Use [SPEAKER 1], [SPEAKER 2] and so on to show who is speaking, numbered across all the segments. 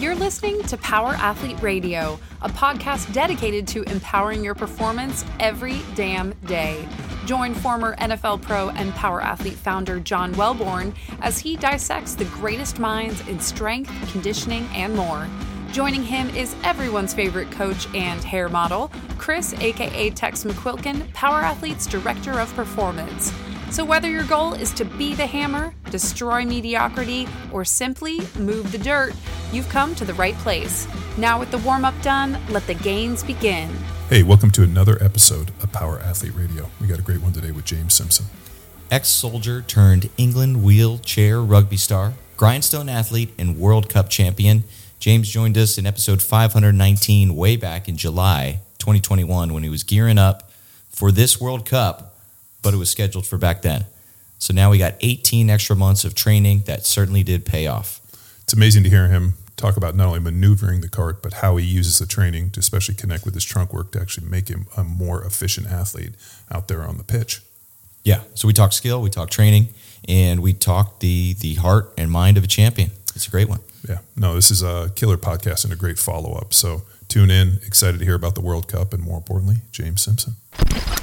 [SPEAKER 1] You're listening to Power Athlete Radio, a podcast dedicated to empowering your performance every damn day. Join former NFL pro and Power Athlete founder John Welbourn as he dissects the greatest minds in strength, conditioning, and more. Joining him is everyone's favorite coach and hair model, Chris, aka Tex McQuilkin, Power Athlete's Director of Performance. So, whether your goal is to be the hammer, destroy mediocrity, or simply move the dirt, you've come to the right place. Now, with the warm up done, let the gains begin.
[SPEAKER 2] Hey, welcome to another episode of Power Athlete Radio. We got a great one today with James Simpson.
[SPEAKER 3] Ex soldier turned England wheelchair rugby star, grindstone athlete, and World Cup champion. James joined us in episode 519 way back in July 2021 when he was gearing up for this World Cup but it was scheduled for back then. So now we got 18 extra months of training that certainly did pay off.
[SPEAKER 2] It's amazing to hear him talk about not only maneuvering the cart, but how he uses the training to especially connect with his trunk work to actually make him a more efficient athlete out there on the pitch.
[SPEAKER 3] Yeah. So we talk skill, we talk training, and we talk the the heart and mind of a champion. It's a great one.
[SPEAKER 2] Yeah. No, this is a killer podcast and a great follow up. So tune in. Excited to hear about the World Cup and more importantly, James Simpson.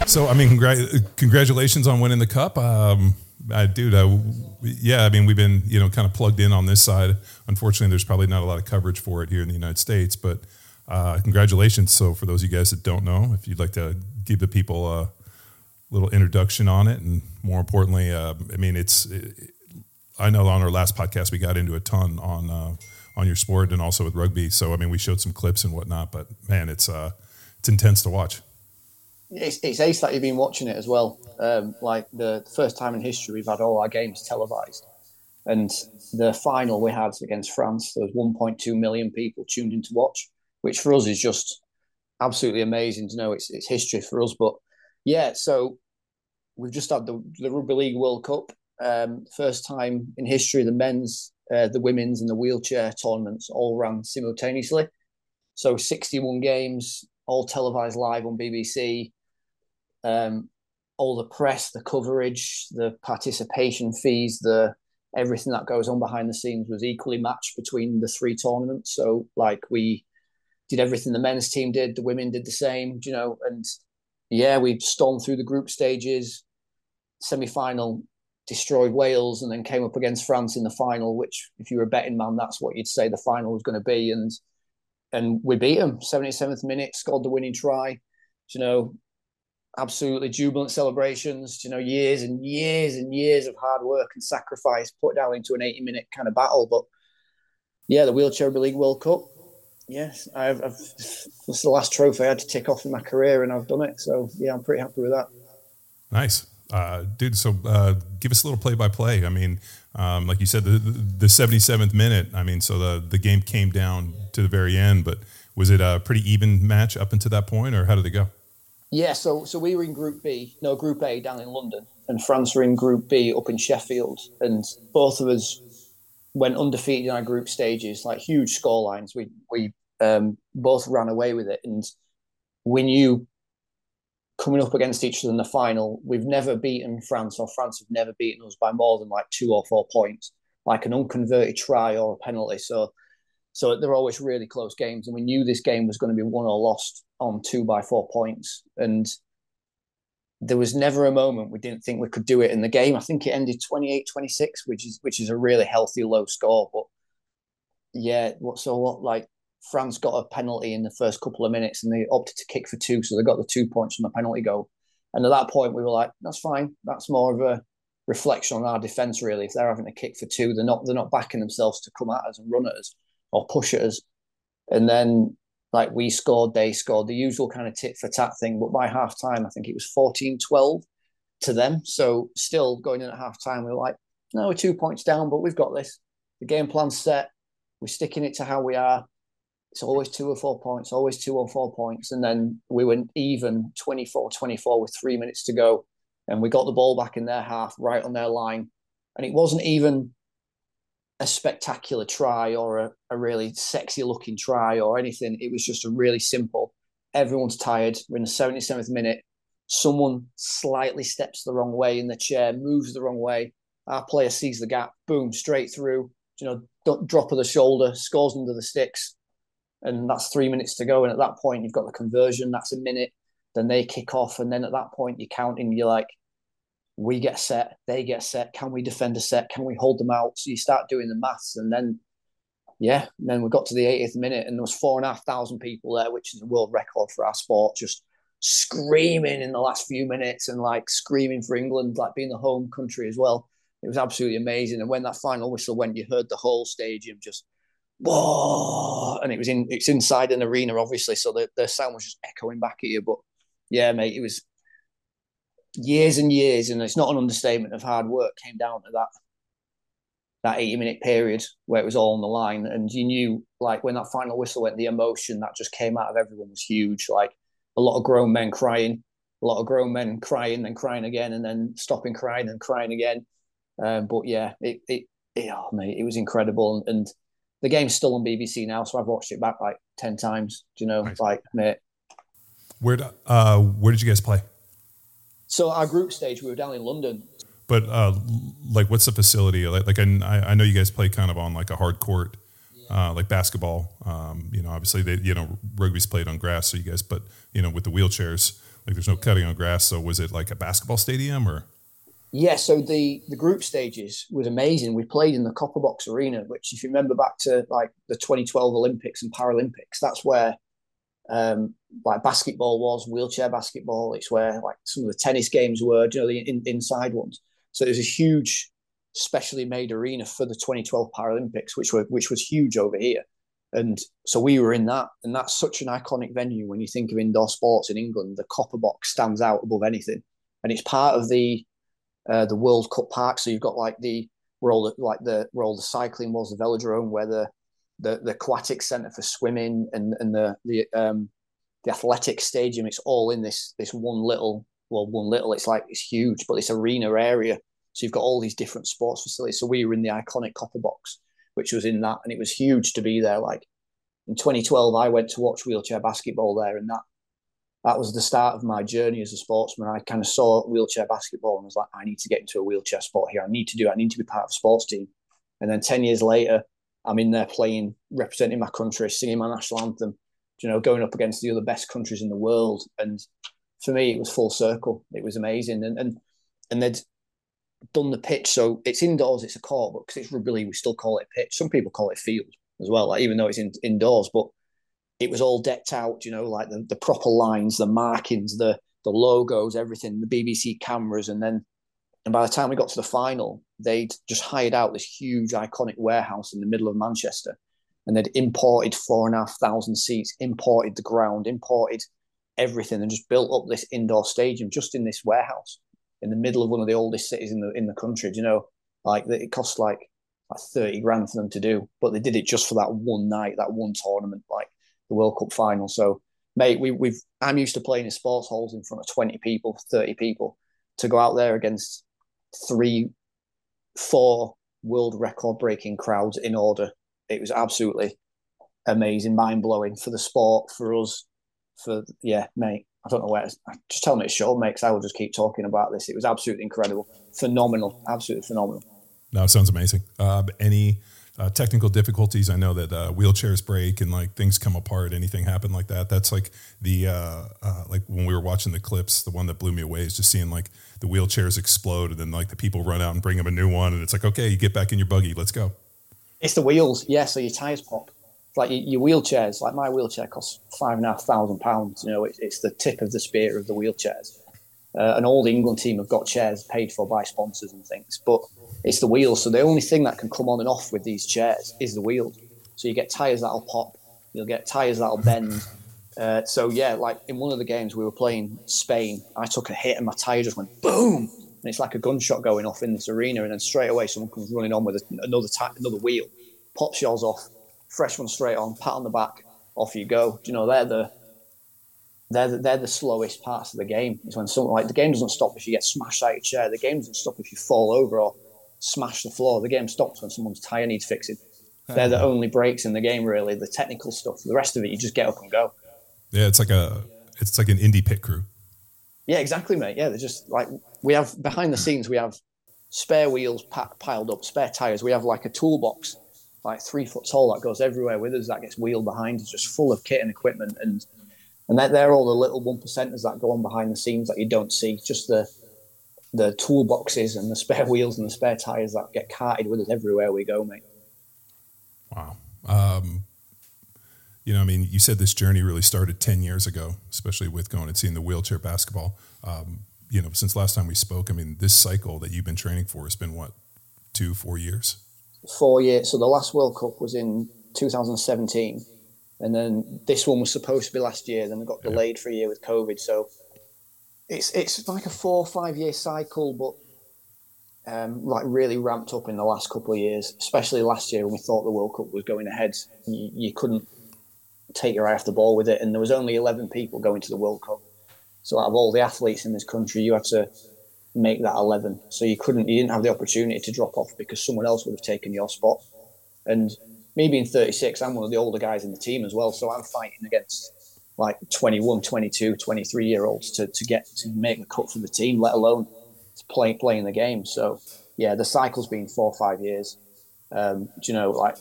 [SPEAKER 2] So, I mean, congr- congratulations on winning the cup. Um, I, dude, I, yeah, I mean, we've been, you know, kind of plugged in on this side. Unfortunately, there's probably not a lot of coverage for it here in the United States, but uh, congratulations. So, for those of you guys that don't know, if you'd like to give the people a little introduction on it, and more importantly, uh, I mean, it's, it, I know on our last podcast we got into a ton on uh, on your sport and also with rugby. So I mean, we showed some clips and whatnot, but man, it's uh, it's intense to watch.
[SPEAKER 4] It's, it's ace that you've been watching it as well. Um, like the first time in history we've had all our games televised, and the final we had against France, there was 1.2 million people tuned in to watch, which for us is just absolutely amazing to know. It's it's history for us, but yeah. So we've just had the, the Rugby League World Cup. Um, first time in history, the men's uh, the women's and the wheelchair tournaments all ran simultaneously. So 61 games, all televised live on BBC. Um, all the press, the coverage, the participation fees, the everything that goes on behind the scenes was equally matched between the three tournaments. So like we did everything the men's team did, the women did the same, you know, and yeah, we stormed through the group stages, semi final destroyed Wales and then came up against France in the final, which if you were a betting man, that's what you'd say the final was going to be. And and we beat them. 77th minute, scored the winning try. You know, absolutely jubilant celebrations. You know, years and years and years of hard work and sacrifice put down into an 80 minute kind of battle. But yeah, the Wheelchair League World Cup. Yes, I've, I've the last trophy I had to tick off in my career, and I've done it. So yeah, I'm pretty happy with that.
[SPEAKER 2] Nice uh, dude. So uh, give us a little play by play. I mean, um, like you said, the, the 77th minute. I mean, so the the game came down to the very end, but was it a pretty even match up until that point, or how did it go?
[SPEAKER 4] Yeah, so so we were in Group B, no Group A down in London, and France were in Group B up in Sheffield, and both of us went undefeated in our group stages, like huge score lines. We we um, both ran away with it, and we knew coming up against each other in the final, we've never beaten France, or France have never beaten us by more than like two or four points, like an unconverted try or a penalty. So, so they're always really close games, and we knew this game was going to be won or lost on two by four points, and there was never a moment we didn't think we could do it in the game. I think it ended 28-26, which is which is a really healthy low score, but yeah, what so what like France got a penalty in the first couple of minutes and they opted to kick for two, so they got the two points from the penalty goal. And at that point, we were like, "That's fine. That's more of a reflection on our defense, really. If they're having to kick for two, they're not they're not backing themselves to come at us and run at us or push at us." And then, like we scored, they scored, the usual kind of tit for tat thing. But by half time, I think it was 14-12 to them. So still going in at half time, we were like, "No, we're two points down, but we've got this. The game plan's set. We're sticking it to how we are." It's always two or four points, always two or four points. And then we went even 24 24 with three minutes to go. And we got the ball back in their half, right on their line. And it wasn't even a spectacular try or a, a really sexy looking try or anything. It was just a really simple. Everyone's tired. We're in the 77th minute. Someone slightly steps the wrong way in the chair, moves the wrong way. Our player sees the gap, boom, straight through. You know, drop of the shoulder, scores under the sticks, and that's three minutes to go. And at that point, you've got the conversion. That's a minute. Then they kick off, and then at that point, you're counting. You're like, we get set, they get set. Can we defend a set? Can we hold them out? So you start doing the maths, and then yeah, and then we got to the 80th minute, and there was four and a half thousand people there, which is a world record for our sport. Just screaming in the last few minutes and like screaming for England, like being the home country as well. It was absolutely amazing. And when that final whistle went, you heard the whole stadium just whoa, and it was in it's inside an arena, obviously, so the, the sound was just echoing back at you. But yeah, mate, it was years and years, and it's not an understatement of hard work came down to that that 80 minute period where it was all on the line. And you knew, like, when that final whistle went, the emotion that just came out of everyone was huge. Like, a lot of grown men crying, a lot of grown men crying, then crying again, and then stopping crying and crying again. Um, but yeah, it, it, it, oh, mate, it was incredible. And, and, the game's still on BBC now, so I've watched it back like 10 times. Do you know, nice. like, mate.
[SPEAKER 2] Where, uh, where did you guys play?
[SPEAKER 4] So our group stage, we were down in London.
[SPEAKER 2] But uh, like, what's the facility? Like, like I, I know you guys play kind of on like a hard court, yeah. uh, like basketball. Um, you know, obviously they, you know, rugby's played on grass. So you guys, but you know, with the wheelchairs, like there's no cutting on grass. So was it like a basketball stadium or?
[SPEAKER 4] Yeah, so the the group stages was amazing. We played in the Copper Box Arena, which, if you remember back to like the 2012 Olympics and Paralympics, that's where um, like basketball was, wheelchair basketball. It's where like some of the tennis games were, you know, the in, inside ones. So there's a huge, specially made arena for the 2012 Paralympics, which were which was huge over here. And so we were in that, and that's such an iconic venue when you think of indoor sports in England. The Copper Box stands out above anything, and it's part of the uh, the World Cup Park. So you've got like the where all the like the where all the cycling was, the velodrome, where the the, the aquatic center for swimming and and the the um the athletic stadium. It's all in this this one little well one little. It's like it's huge, but it's arena area so you've got all these different sports facilities. So we were in the iconic Copper Box, which was in that, and it was huge to be there. Like in 2012, I went to watch wheelchair basketball there, and that that was the start of my journey as a sportsman. I kind of saw wheelchair basketball and was like, I need to get into a wheelchair sport here. I need to do. I need to be part of a sports team. And then 10 years later, I'm in there playing, representing my country, singing my national anthem. You know, going up against the other best countries in the world, and for me, it was full circle. It was amazing, and and and they'd done the pitch. So it's indoors, it's a court, but because it's rugby we still call it pitch. Some people call it field as well, like, even though it's in, indoors. But it was all decked out, you know, like the, the proper lines, the markings, the the logos, everything, the BBC cameras, and then and by the time we got to the final, they'd just hired out this huge iconic warehouse in the middle of Manchester, and they'd imported four and a half thousand seats, imported the ground, imported everything, and just built up this indoor stadium just in this warehouse in the middle of one of the oldest cities in the in the country. Do you know, like it cost like like thirty grand for them to do, but they did it just for that one night, that one tournament, like the World Cup final. So, mate, we, we've I'm used to playing in sports halls in front of twenty people, thirty people, to go out there against three, four world record breaking crowds in order. It was absolutely amazing, mind blowing for the sport, for us, for yeah, mate. I don't know where. Just tell me it's short, mate. Because I will just keep talking about this. It was absolutely incredible, phenomenal, absolutely phenomenal.
[SPEAKER 2] No, sounds amazing. Uh, any uh, technical difficulties? I know that uh, wheelchairs break and like things come apart. Anything happen like that? That's like the uh, uh, like when we were watching the clips. The one that blew me away is just seeing like the wheelchairs explode and then like the people run out and bring them a new one, and it's like okay, you get back in your buggy, let's go.
[SPEAKER 4] It's the wheels, yeah. So your tires pop like your, wheelchairs, like my wheelchair costs five and a half thousand pounds. You know, it, it's the tip of the spear of the wheelchairs. Uh, all the England team have got chairs paid for by sponsors and things, but it's the wheels. So the only thing that can come on and off with these chairs is the wheels. So you get tires that'll pop, you'll get tires that'll bend. Uh, so yeah, like in one of the games we were playing Spain, I took a hit and my tire just went boom, and it's like a gunshot going off in this arena, and then straight away someone comes running on with another t- another wheel, pops yours off, fresh one straight on, pat on the back, off you go. Do you know they're the they're the, they're the slowest parts of the game. Is when something like the game doesn't stop if you get smashed out of your chair. The game doesn't stop if you fall over or smash the floor. The game stops when someone's tire needs fixing. They're the only breaks in the game, really. The technical stuff. The rest of it, you just get up and go.
[SPEAKER 2] Yeah, it's like a it's like an Indy pit crew.
[SPEAKER 4] Yeah, exactly, mate. Yeah, they're just like we have behind the scenes. We have spare wheels piled up, spare tires. We have like a toolbox like three foot tall that goes everywhere with us that gets wheeled behind is just full of kit and equipment and and they're, they're all the little one percenters that go on behind the scenes that you don't see just the the toolboxes and the spare wheels and the spare tires that get carted with us everywhere we go mate
[SPEAKER 2] wow um, you know i mean you said this journey really started 10 years ago especially with going and seeing the wheelchair basketball um, you know since last time we spoke i mean this cycle that you've been training for has been what two four years
[SPEAKER 4] four years. So the last World Cup was in 2017, and then this one was supposed to be last year. Then it got delayed for a year with COVID. So it's it's like a four or five year cycle, but um, like really ramped up in the last couple of years, especially last year when we thought the World Cup was going ahead. You, you couldn't take your eye off the ball with it, and there was only 11 people going to the World Cup. So out of all the athletes in this country, you had to make that 11. So you couldn't, you didn't have the opportunity to drop off because someone else would have taken your spot. And me being 36, I'm one of the older guys in the team as well. So I'm fighting against like 21, 22, 23 year olds to, to get to make the cut for the team, let alone to play playing the game. So yeah, the cycle's been four or five years. Um, you know, like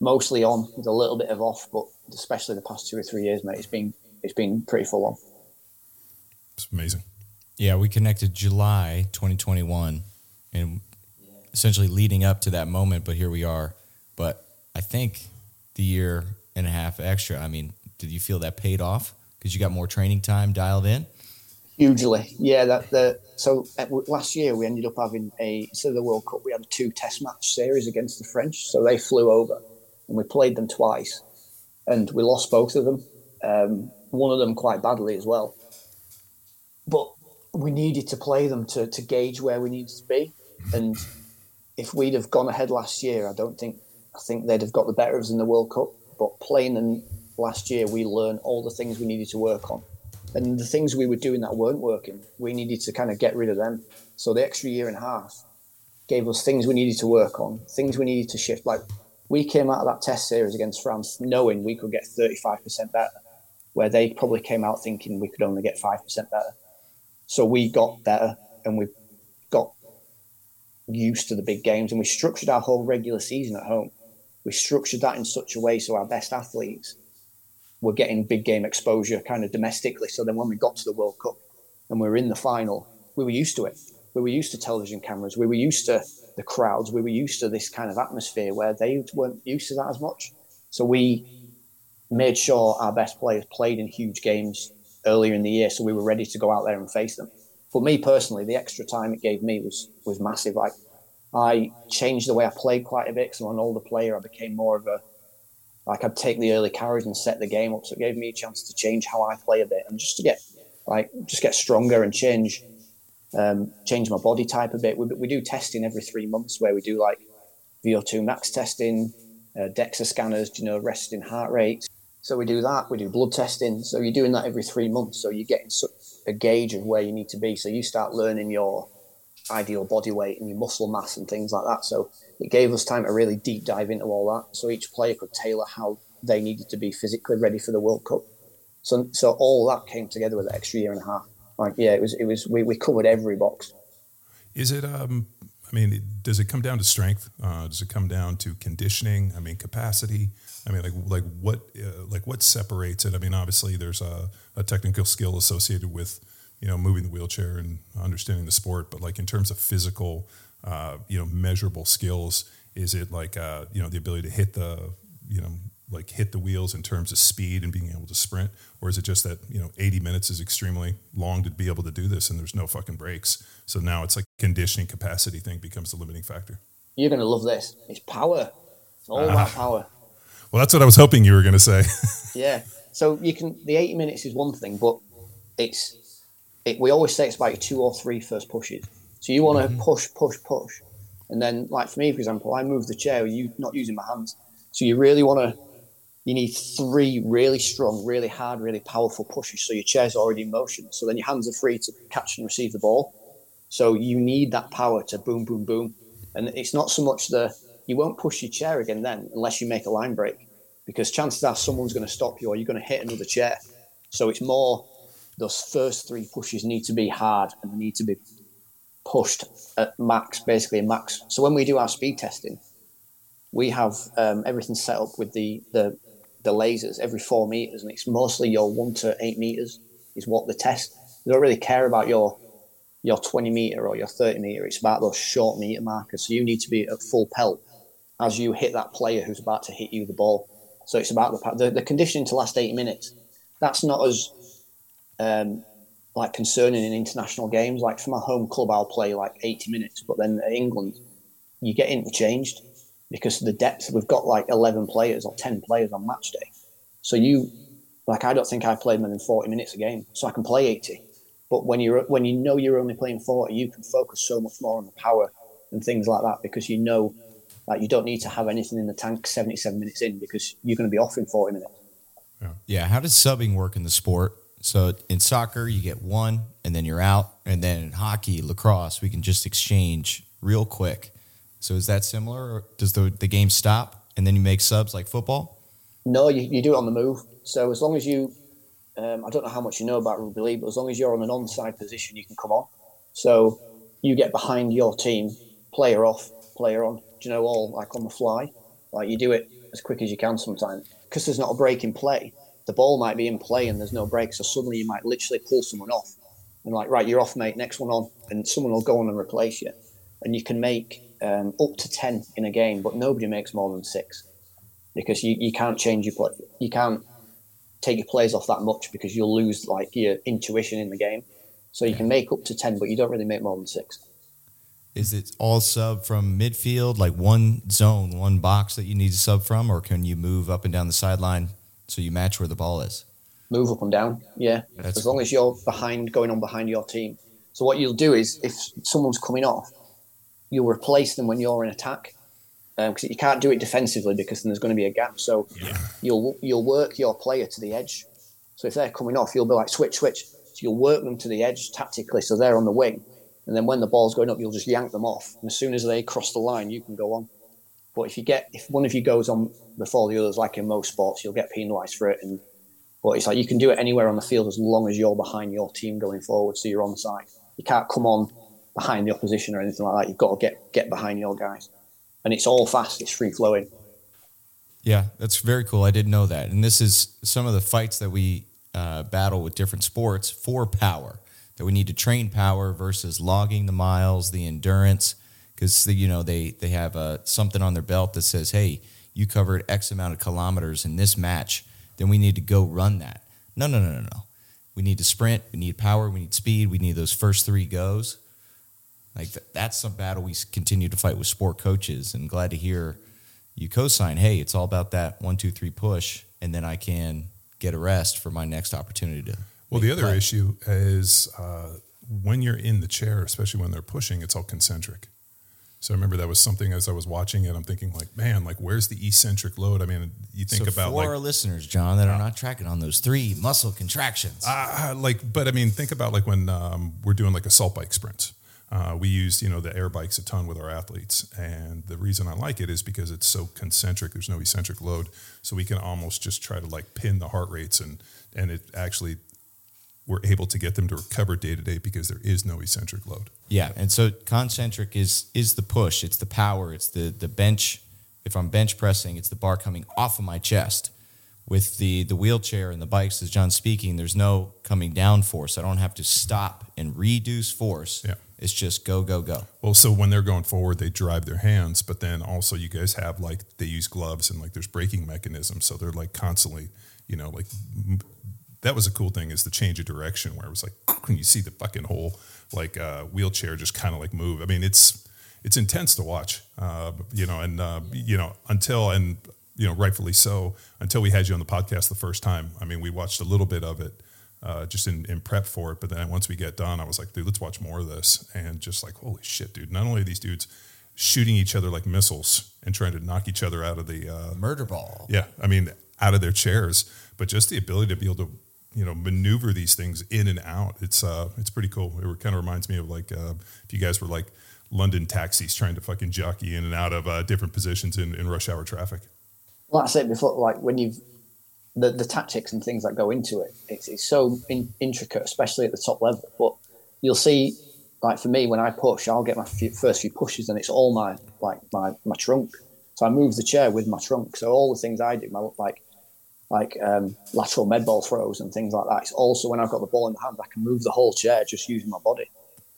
[SPEAKER 4] mostly on with a little bit of off, but especially the past two or three years, mate, it's been it's been pretty full on.
[SPEAKER 2] It's amazing.
[SPEAKER 3] Yeah, we connected July 2021 and essentially leading up to that moment, but here we are. But I think the year and a half extra, I mean, did you feel that paid off because you got more training time dialed in?
[SPEAKER 4] Hugely, yeah. That the so uh, last year we ended up having a of the World Cup, we had two Test match series against the French. So they flew over and we played them twice, and we lost both of them. Um, one of them quite badly as well. But we needed to play them to, to gauge where we needed to be. And if we'd have gone ahead last year, I don't think I think they'd have got the better of us in the World Cup. But playing them last year, we learned all the things we needed to work on. And the things we were doing that weren't working, we needed to kind of get rid of them. So the extra year and a half gave us things we needed to work on, things we needed to shift. Like we came out of that test series against France knowing we could get 35% better, where they probably came out thinking we could only get 5% better. So we got better and we got used to the big games and we structured our whole regular season at home. We structured that in such a way so our best athletes were getting big game exposure kind of domestically. So then when we got to the World Cup and we were in the final, we were used to it. We were used to television cameras. We were used to the crowds. We were used to this kind of atmosphere where they weren't used to that as much. So we made sure our best players played in huge games earlier in the year, so we were ready to go out there and face them. For me personally, the extra time it gave me was was massive. Like I changed the way I played quite a bit because I'm an older player. I became more of a like I'd take the early carries and set the game up. So it gave me a chance to change how I play a bit and just to get like just get stronger and change um, change my body type a bit. We, we do testing every three months where we do like VO2 max testing, uh, DEXA scanners, you know, resting heart rates, so we do that. We do blood testing. So you're doing that every three months. So you're getting a gauge of where you need to be. So you start learning your ideal body weight and your muscle mass and things like that. So it gave us time to really deep dive into all that. So each player could tailor how they needed to be physically ready for the World Cup. So so all that came together with an extra year and a half. Like yeah, it was it was we, we covered every box.
[SPEAKER 2] Is it um I mean, does it come down to strength? Uh, does it come down to conditioning? I mean, capacity. I mean, like like what uh, like what separates it? I mean, obviously there's a, a, technical skill associated with you know moving the wheelchair and understanding the sport, but like in terms of physical, uh, you know, measurable skills, is it like uh, you know the ability to hit the you know like hit the wheels in terms of speed and being able to sprint, or is it just that you know 80 minutes is extremely long to be able to do this and there's no fucking breaks? So now it's like conditioning capacity thing becomes the limiting factor.
[SPEAKER 4] You're gonna love this. It's power. It's all about power.
[SPEAKER 2] Well, that's what I was hoping you were going to say.
[SPEAKER 4] yeah. So you can the 80 minutes is one thing, but it's it, we always say it's about your two or three first pushes. So you want to mm-hmm. push, push, push, and then like for me, for example, I move the chair, you not using my hands. So you really want to you need three really strong, really hard, really powerful pushes. So your chair's already in motion. So then your hands are free to catch and receive the ball. So you need that power to boom, boom, boom. And it's not so much the you won't push your chair again then unless you make a line break, because chances are someone's going to stop you or you're going to hit another chair. So it's more those first three pushes need to be hard and they need to be pushed at max, basically max. So when we do our speed testing, we have um, everything set up with the, the the lasers every four meters, and it's mostly your one to eight meters is what the test. They don't really care about your your 20 meter or your 30 meter. It's about those short meter markers. So you need to be at full pelt as you hit that player who's about to hit you the ball. So it's about the the, the conditioning to last 80 minutes. That's not as um, like concerning in international games. Like for my home club, I'll play like 80 minutes, but then England, you get interchanged because the depth. We've got like 11 players or 10 players on match day. So you, like, I don't think I've played more than 40 minutes a game, so I can play 80. But when you're when you know you're only playing 40, you can focus so much more on the power and things like that because you know like you don't need to have anything in the tank 77 minutes in because you're going to be off in 40 minutes.
[SPEAKER 3] Yeah. yeah. How does subbing work in the sport? So in soccer, you get one and then you're out. And then in hockey, lacrosse, we can just exchange real quick. So is that similar? Or does the, the game stop and then you make subs like football?
[SPEAKER 4] No, you, you do it on the move. So as long as you, um, I don't know how much you know about rugby league, but as long as you're on an onside position, you can come on. So you get behind your team, player off, player on. Do you know all like on the fly? Like you do it as quick as you can sometimes because there's not a break in play. The ball might be in play and there's no break, so suddenly you might literally pull someone off and like right, you're off, mate. Next one on, and someone will go on and replace you, and you can make um, up to 10 in a game, but nobody makes more than six because you, you can't change your play. You can't take your plays off that much because you'll lose like your intuition in the game. So you can make up to 10, but you don't really make more than six.
[SPEAKER 3] Is it all sub from midfield, like one zone, one box that you need to sub from, or can you move up and down the sideline so you match where the ball is?
[SPEAKER 4] Move up and down, yeah. That's as cool. long as you're behind, going on behind your team. So what you'll do is, if someone's coming off, you'll replace them when you're in attack because um, you can't do it defensively because then there's going to be a gap. So yeah. you'll you'll work your player to the edge. So if they're coming off, you'll be like switch, switch. So you'll work them to the edge tactically, so they're on the wing, and then when the ball's going up, you'll just yank them off. And as soon as they cross the line, you can go on. But if you get if one of you goes on before the others, like in most sports, you'll get penalised for it. And but it's like you can do it anywhere on the field as long as you're behind your team going forward, so you're on side. You can't come on behind the opposition or anything like that. You've got to get get behind your guys, and it's all fast. It's free flowing.
[SPEAKER 3] Yeah, that's very cool. I didn't know that. And this is some of the fights that we uh, battle with different sports for power. That we need to train power versus logging the miles, the endurance, because you know they they have uh, something on their belt that says, "Hey, you covered X amount of kilometers in this match, then we need to go run that." No, no, no, no, no. We need to sprint. We need power. We need speed. We need those first three goes. Like th- that's a battle we continue to fight with sport coaches, and glad to hear you co-sign. Hey, it's all about that one, two, three push, and then I can get a rest for my next opportunity to.
[SPEAKER 2] Well, the other play. issue is uh, when you're in the chair, especially when they're pushing, it's all concentric. So I remember that was something as I was watching it, I'm thinking like, man, like where's the eccentric load? I mean, you think
[SPEAKER 3] so
[SPEAKER 2] about
[SPEAKER 3] for
[SPEAKER 2] like
[SPEAKER 3] our listeners, John, that are not tracking on those three muscle contractions.
[SPEAKER 2] Uh, like, but I mean, think about like when um, we're doing like assault bike sprints. Uh, we use you know the air bikes a ton with our athletes, and the reason I like it is because it's so concentric. There's no eccentric load, so we can almost just try to like pin the heart rates, and and it actually we're able to get them to recover day to day because there is no eccentric load.
[SPEAKER 3] Yeah, and so concentric is is the push, it's the power, it's the the bench. If I'm bench pressing, it's the bar coming off of my chest. With the the wheelchair and the bikes, as John's speaking, there's no coming down force. I don't have to stop and reduce force.
[SPEAKER 2] Yeah
[SPEAKER 3] it's just go, go, go.
[SPEAKER 2] Well, so when they're going forward, they drive their hands, but then also you guys have like they use gloves and like there's braking mechanisms, so they're like constantly, you know, like that was a cool thing is the change of direction where it was like when you see the fucking whole like uh, wheelchair just kind of like move. I mean, it's it's intense to watch, uh, you know, and uh, you know until and you know rightfully so until we had you on the podcast the first time. I mean, we watched a little bit of it uh, just in, in prep for it. But then once we get done, I was like, dude, let's watch more of this. And just like, holy shit, dude. Not only are these dudes shooting each other like missiles and trying to knock each other out of the uh,
[SPEAKER 3] murder ball.
[SPEAKER 2] Yeah. I mean, out of their chairs, but just the ability to be able to, you know, maneuver these things in and out. It's, uh, it's pretty cool. It kind of reminds me of like, uh, if you guys were like London taxis trying to fucking jockey in and out of uh, different positions in, in rush hour traffic.
[SPEAKER 4] Like I said before, like when you've the, the tactics and things that go into it. It's, it's so in, intricate, especially at the top level. But you'll see, like for me, when I push, I'll get my few, first few pushes, and it's all my like my my trunk. So I move the chair with my trunk. So all the things I do, my like like um, lateral med ball throws and things like that. It's also when I've got the ball in the hand, I can move the whole chair just using my body,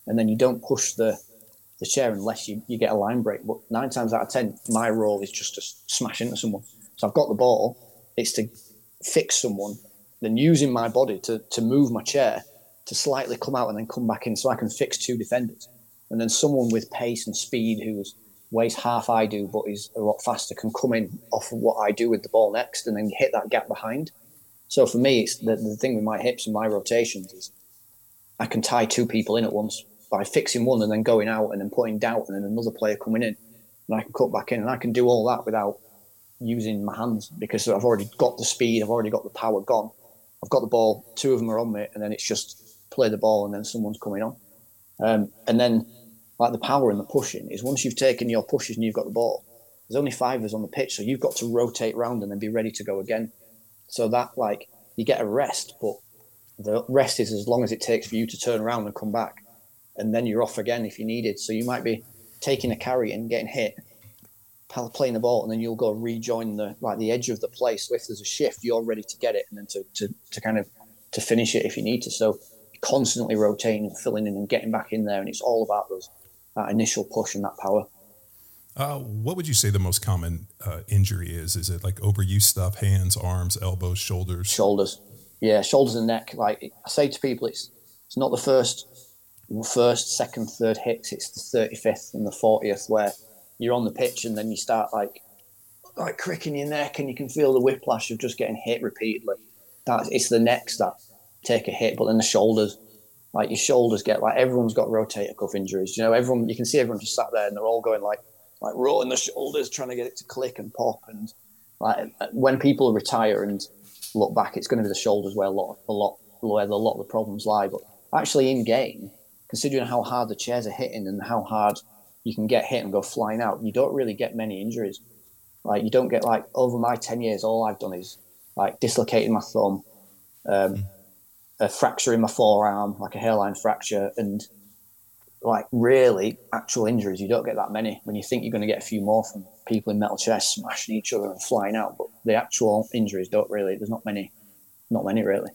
[SPEAKER 4] and then you don't push the the chair unless you, you get a line break. But nine times out of ten, my role is just to smash into someone. So I've got the ball. It's to fix someone, then using my body to to move my chair to slightly come out and then come back in, so I can fix two defenders, and then someone with pace and speed who's weighs half I do, but is a lot faster, can come in off of what I do with the ball next and then hit that gap behind. So for me, it's the, the thing with my hips and my rotations is I can tie two people in at once by fixing one and then going out and then putting doubt and then another player coming in. And I can cut back in and I can do all that without using my hands because I've already got the speed, I've already got the power gone. I've got the ball, two of them are on me, and then it's just play the ball and then someone's coming on. Um, and then like the power and the pushing is once you've taken your pushes and you've got the ball, there's only five of us on the pitch, so you've got to rotate round and then be ready to go again. So that like you get a rest, but the rest is as long as it takes for you to turn around and come back, and then you're off again if you needed. So you might be taking a carry and getting hit, playing the ball, and then you'll go rejoin the like the edge of the play. So if there's a shift, you're ready to get it and then to to, to kind of to finish it if you need to. So constantly rotating and filling in and getting back in there, and it's all about those that initial push and that power.
[SPEAKER 2] Uh, what would you say the most common uh, injury is? Is it like overuse stuff, hands, arms, elbows, shoulders?
[SPEAKER 4] Shoulders, yeah, shoulders and neck. Like I say to people, it's it's not the first, first, second, third hits. It's the thirty fifth and the fortieth where you're on the pitch and then you start like like cricking your neck and you can feel the whiplash of just getting hit repeatedly. That it's the necks that take a hit, but then the shoulders like your shoulders get like everyone's got rotator cuff injuries. You know, everyone you can see everyone just sat there and they're all going like like rolling the shoulders, trying to get it to click and pop. And like when people retire and look back, it's going to be the shoulders where a lot a lot where a lot of the problems lie. But actually, in game, considering how hard the chairs are hitting and how hard you can get hit and go flying out, you don't really get many injuries. Like you don't get like over my ten years, all I've done is like dislocating my thumb. Um, a fracture in my forearm, like a hairline fracture, and like really actual injuries. You don't get that many when you think you're going to get a few more from people in metal chests smashing each other and flying out, but the actual injuries don't really. There's not many, not many really.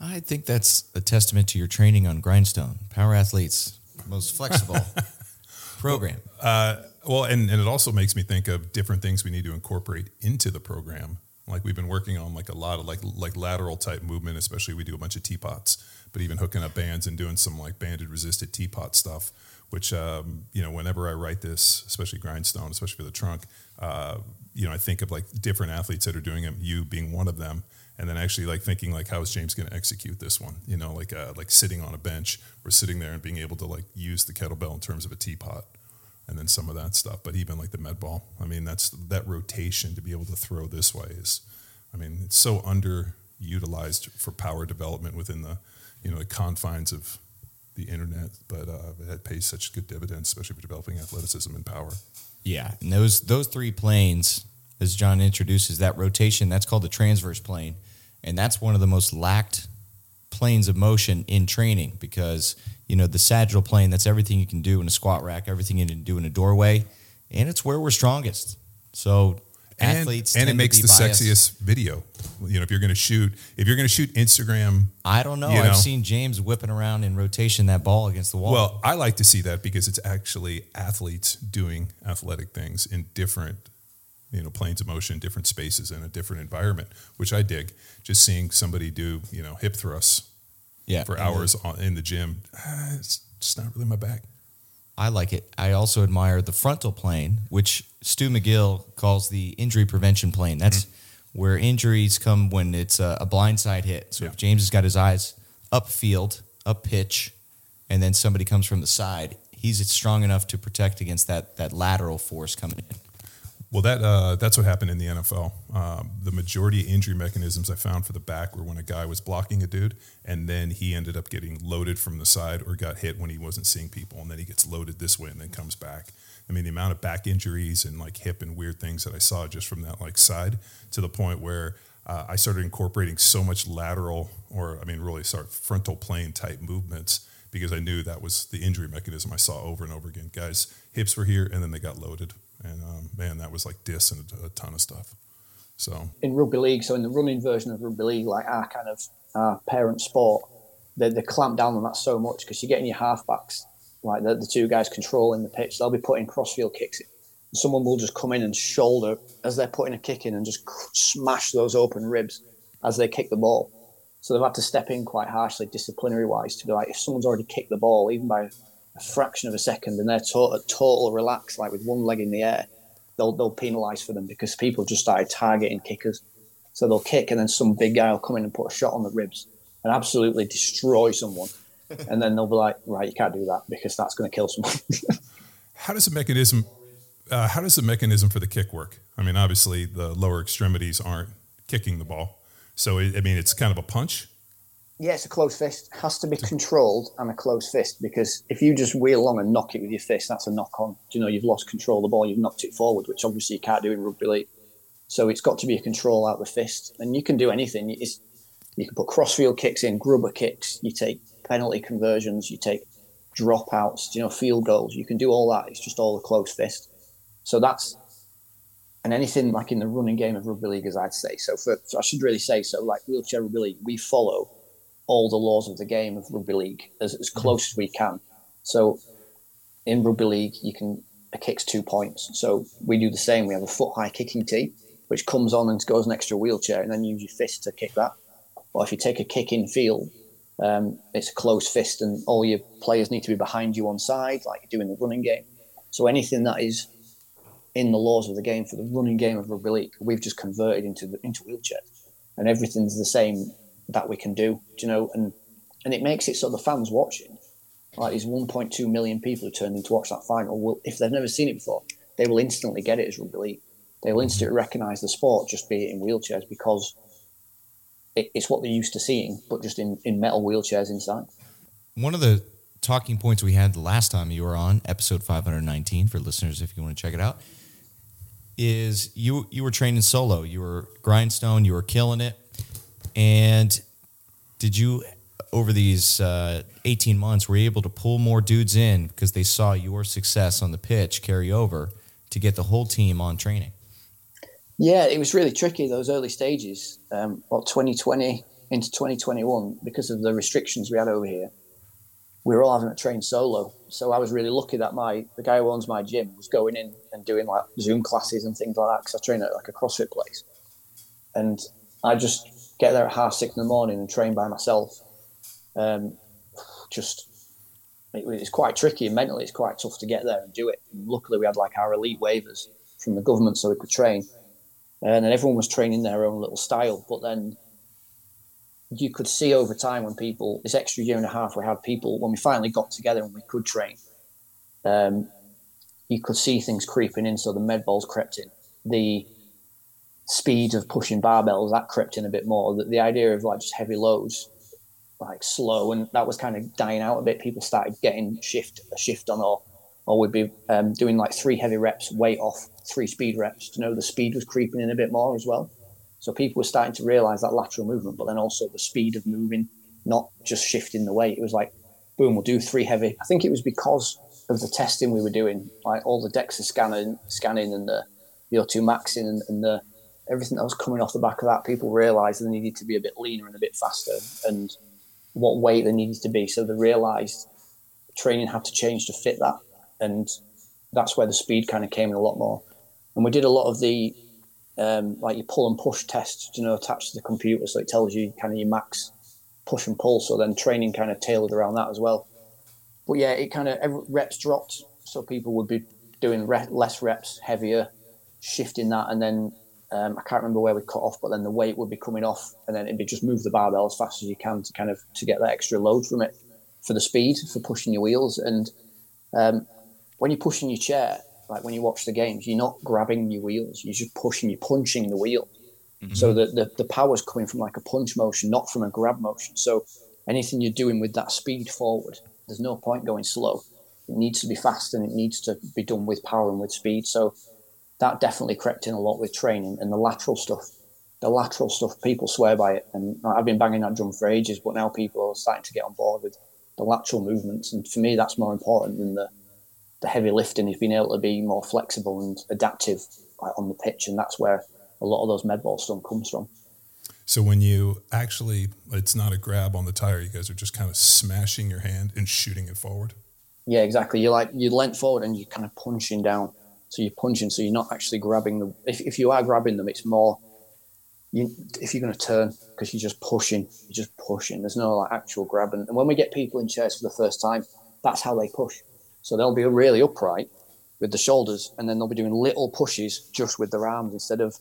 [SPEAKER 3] I think that's a testament to your training on Grindstone. Power athletes, most flexible program.
[SPEAKER 2] Uh, well, and, and it also makes me think of different things we need to incorporate into the program like we've been working on like a lot of like like lateral type movement, especially we do a bunch of teapots, but even hooking up bands and doing some like banded resisted teapot stuff. Which um, you know, whenever I write this, especially grindstone, especially for the trunk, uh, you know, I think of like different athletes that are doing it. You being one of them, and then actually like thinking like, how is James going to execute this one? You know, like uh, like sitting on a bench or sitting there and being able to like use the kettlebell in terms of a teapot and then some of that stuff. But even like the med ball, I mean, that's that rotation to be able to throw this way is, I mean, it's so underutilized for power development within the, you know, the confines of the internet. But uh, it pays such good dividends, especially for developing athleticism and power.
[SPEAKER 3] Yeah, and those those three planes, as John introduces, that rotation that's called the transverse plane, and that's one of the most lacked planes of motion in training because you know the sagittal plane that's everything you can do in a squat rack everything you can do in a doorway and it's where we're strongest so
[SPEAKER 2] and,
[SPEAKER 3] athletes
[SPEAKER 2] and it makes the
[SPEAKER 3] biased.
[SPEAKER 2] sexiest video you know if you're going to shoot if you're going to shoot instagram
[SPEAKER 3] i don't know i've
[SPEAKER 2] know.
[SPEAKER 3] seen james whipping around in rotation that ball against the wall
[SPEAKER 2] well i like to see that because it's actually athletes doing athletic things in different you know planes of motion different spaces in a different environment which i dig just seeing somebody do you know hip thrusts
[SPEAKER 3] yeah
[SPEAKER 2] for hours on, in the gym uh, it's just not really my bag
[SPEAKER 3] I like it. I also admire the frontal plane, which Stu McGill calls the injury prevention plane. That's mm-hmm. where injuries come when it's a, a blindside hit. So
[SPEAKER 2] Yeah.
[SPEAKER 3] if James has got his eyes upfield, up pitch, and then somebody comes from the side, he's strong enough to protect against that that lateral force coming in.
[SPEAKER 2] Well, that uh, that's what happened in the NFL. Um, the majority of injury mechanisms I found for the back were when a guy was blocking a dude, and then he ended up getting loaded from the side or got hit when he wasn't seeing people, and then he gets loaded this way and then comes back. I mean, the amount of back injuries and like hip and weird things that I saw just from that like side to the point where uh, I started incorporating so much lateral, or I mean, really, sorry, frontal plane type movements because I knew that was the injury mechanism I saw over and over again. Guys, hips were here, and then they got loaded and um, man, that was like dis and a, ton of stuff. So
[SPEAKER 4] in rugby league, so in the running version of rugby league, like our kind of our parent sport, they, they clamp down on that so much because you're getting your halfbacks, like the, the two guys controlling the pitch, they'll be putting crossfield kicks. Someone will just come in and shoulder as they're putting a kick in and just smash those open ribs as they kick the ball. So they've had to step in quite harshly, disciplinary wise, to be like, if someone's already kicked the ball, even by a fraction of a second, and they're total, total relaxed, like with one leg in the air, they'll they'll penalise for them because people just started targeting kickers. So they'll kick, and then some big guy will come in and put a shot on the ribs and absolutely destroy someone. and then they'll be like, right, you can't do that because that's going to kill someone.
[SPEAKER 2] how does the mechanism? Uh, how does the mechanism for the kick work? I mean, obviously the lower extremities aren't kicking the ball, so it, I mean it's kind of a punch.
[SPEAKER 4] Yeah, it's a closed fist. It has to be controlled and a closed fist because if you just wheel along and knock it with your fist, that's a knock on. Do you know you've lost control of the ball, you've knocked it forward, which obviously you can't do in rugby league. So it's got to be a control out the fist, and you can do anything. It's, you can put crossfield kicks in, grubber kicks. You take penalty conversions. You take dropouts. You know, field goals. You can do all that. It's just all a close fist. So that's and anything like in the running game of rugby league, as I'd say. So for so I should really say so. Like wheelchair rugby league, we follow all the laws of the game of rugby league as, as close as we can. So in rugby league, you can a kick's two points. So we do the same. We have a foot high kicking tee, which comes on and goes next to a wheelchair, and then you use your fist to kick that. Or if you take a kick in field, um, it's a close fist, and all your players need to be behind you on side, like you do in the running game. So anything that is in the laws of the game for the running game of rugby league, we've just converted into the, into wheelchairs, and everything's the same that we can do. You know? And and it makes it so the fans watching, like these 1.2 million people who turned in to watch that final, will if they've never seen it before, they will instantly get it as rugby league. They will instantly recognise the sport, just be it in wheelchairs, because it, it's what they're used to seeing, but just in, in metal wheelchairs inside.
[SPEAKER 3] One of the talking points we had the last time you were on, episode 519, for listeners if you want to check it out, is you you were training solo. You were grindstone. You were killing it. And did you over these uh, 18 months were you able to pull more dudes in because they saw your success on the pitch carry over to get the whole team on training?
[SPEAKER 4] Yeah, it was really tricky those early stages. Um, well, 2020 into 2021 because of the restrictions we had over here we were all having to train solo. So I was really lucky that my the guy who owns my gym was going in and doing like Zoom classes and things like that because I train at like a CrossFit place, and I just get there at half six in the morning and train by myself. Um, just it, it's quite tricky and mentally it's quite tough to get there and do it. And luckily, we had like our elite waivers from the government so we could train, and then everyone was training their own little style. But then you could see over time when people this extra year and a half we had people when we finally got together and we could train um, you could see things creeping in so the med balls crept in the speed of pushing barbells that crept in a bit more the, the idea of like just heavy loads like slow and that was kind of dying out a bit people started getting shift a shift on or or we'd be um, doing like three heavy reps weight off three speed reps to know the speed was creeping in a bit more as well so people were starting to realize that lateral movement, but then also the speed of moving, not just shifting the weight. It was like, boom, we'll do three heavy. I think it was because of the testing we were doing, like all the DEXA scanning, scanning and the, the O2 maxing and, and the everything that was coming off the back of that. People realized they needed to be a bit leaner and a bit faster, and what weight they needed to be. So they realized training had to change to fit that, and that's where the speed kind of came in a lot more. And we did a lot of the um, like your pull and push tests, you know, attached to the computer, so it tells you kind of your max push and pull. So then training kind of tailored around that as well. But yeah, it kind of reps dropped, so people would be doing re- less reps, heavier, shifting that, and then um, I can't remember where we cut off, but then the weight would be coming off, and then it'd be just move the barbell as fast as you can to kind of to get that extra load from it for the speed for pushing your wheels. And um, when you're pushing your chair, like when you watch the games, you're not grabbing your wheels, you're just pushing, you're punching the wheel. Mm-hmm. So the, the, the power's coming from like a punch motion, not from a grab motion. So anything you're doing with that speed forward, there's no point going slow. It needs to be fast and it needs to be done with power and with speed. So that definitely crept in a lot with training and the lateral stuff. The lateral stuff, people swear by it. And I've been banging that drum for ages, but now people are starting to get on board with the lateral movements. And for me, that's more important than the the heavy lifting is being able to be more flexible and adaptive like, on the pitch, and that's where a lot of those med ball stuff comes from.
[SPEAKER 2] So when you actually, it's not a grab on the tire. You guys are just kind of smashing your hand and shooting it forward.
[SPEAKER 4] Yeah, exactly. You're like you leant forward and you're kind of punching down. So you're punching, so you're not actually grabbing them. If, if you are grabbing them, it's more you, if you're going to turn because you're just pushing, you're just pushing. There's no like actual grabbing. And when we get people in chairs for the first time, that's how they push. So they'll be really upright with the shoulders, and then they'll be doing little pushes just with their arms instead of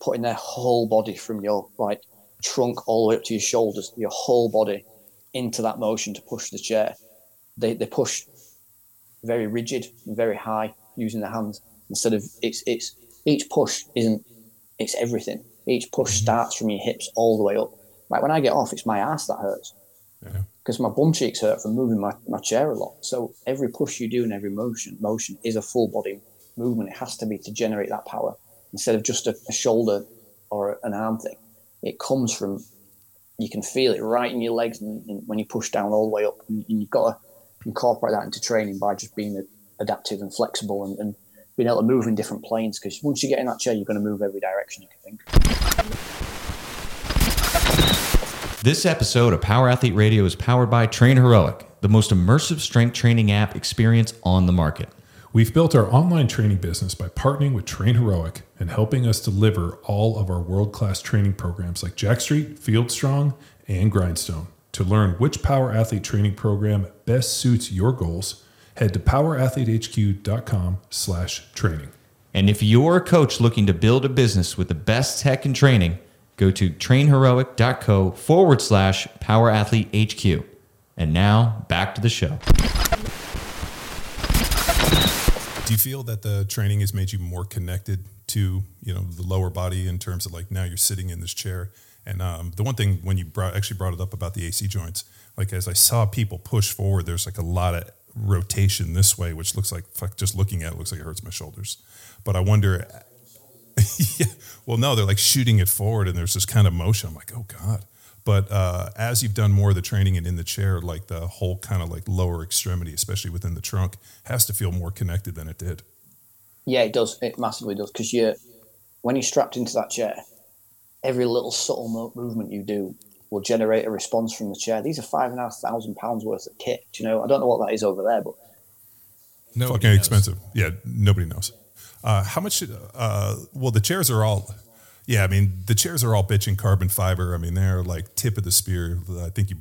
[SPEAKER 4] putting their whole body from your like trunk all the way up to your shoulders, your whole body into that motion to push the chair. They they push very rigid and very high using their hands instead of it's it's each push isn't it's everything. Each push mm-hmm. starts from your hips all the way up. Like when I get off, it's my ass that hurts because yeah. my bum cheeks hurt from moving my, my chair a lot. So every push you do and every motion motion is a full body movement. It has to be to generate that power instead of just a, a shoulder or an arm thing. It comes from you can feel it right in your legs and, and when you push down all the way up. And, and you've got to incorporate that into training by just being adaptive and flexible and, and being able to move in different planes because once you get in that chair, you're going to move every direction you can think.
[SPEAKER 3] This episode of Power Athlete Radio is powered by Train Heroic, the most immersive strength training app experience on the market.
[SPEAKER 2] We've built our online training business by partnering with Train Heroic and helping us deliver all of our world class training programs like Jacked Street, Field Strong, and Grindstone. To learn which Power Athlete training program best suits your goals, head to powerathletehq.com slash training.
[SPEAKER 3] And if you're a coach looking to build a business with the best tech and training, go to trainheroic.co forward slash powerathletehq. And now back to the show.
[SPEAKER 2] Do you feel that the training has made you more connected to you know the lower body in terms of like now you're sitting in this chair? And um, the one thing when you brought, actually brought it up about the AC joints, like as I saw people push forward, there's like a lot of rotation this way, which looks like just looking at it looks like it hurts my shoulders. But I wonder, yeah, well, no, they're like shooting it forward, and there's this kind of motion. I'm like, oh god. But uh, as you've done more of the training and in the chair, like the whole kind of like lower extremity, especially within the trunk, has to feel more connected than it did.
[SPEAKER 4] Yeah, it does. It massively does because you, when you're strapped into that chair, every little subtle mo- movement you do will generate a response from the chair. These are five and a half thousand pounds worth of kit. Do you know? I don't know what that is over there, but
[SPEAKER 2] nobody fucking knows. expensive. Yeah, nobody knows. Uh, how much? Uh, well, the chairs are all yeah, I mean the chairs are all bitching carbon fiber. I mean they're like tip of the spear. I think you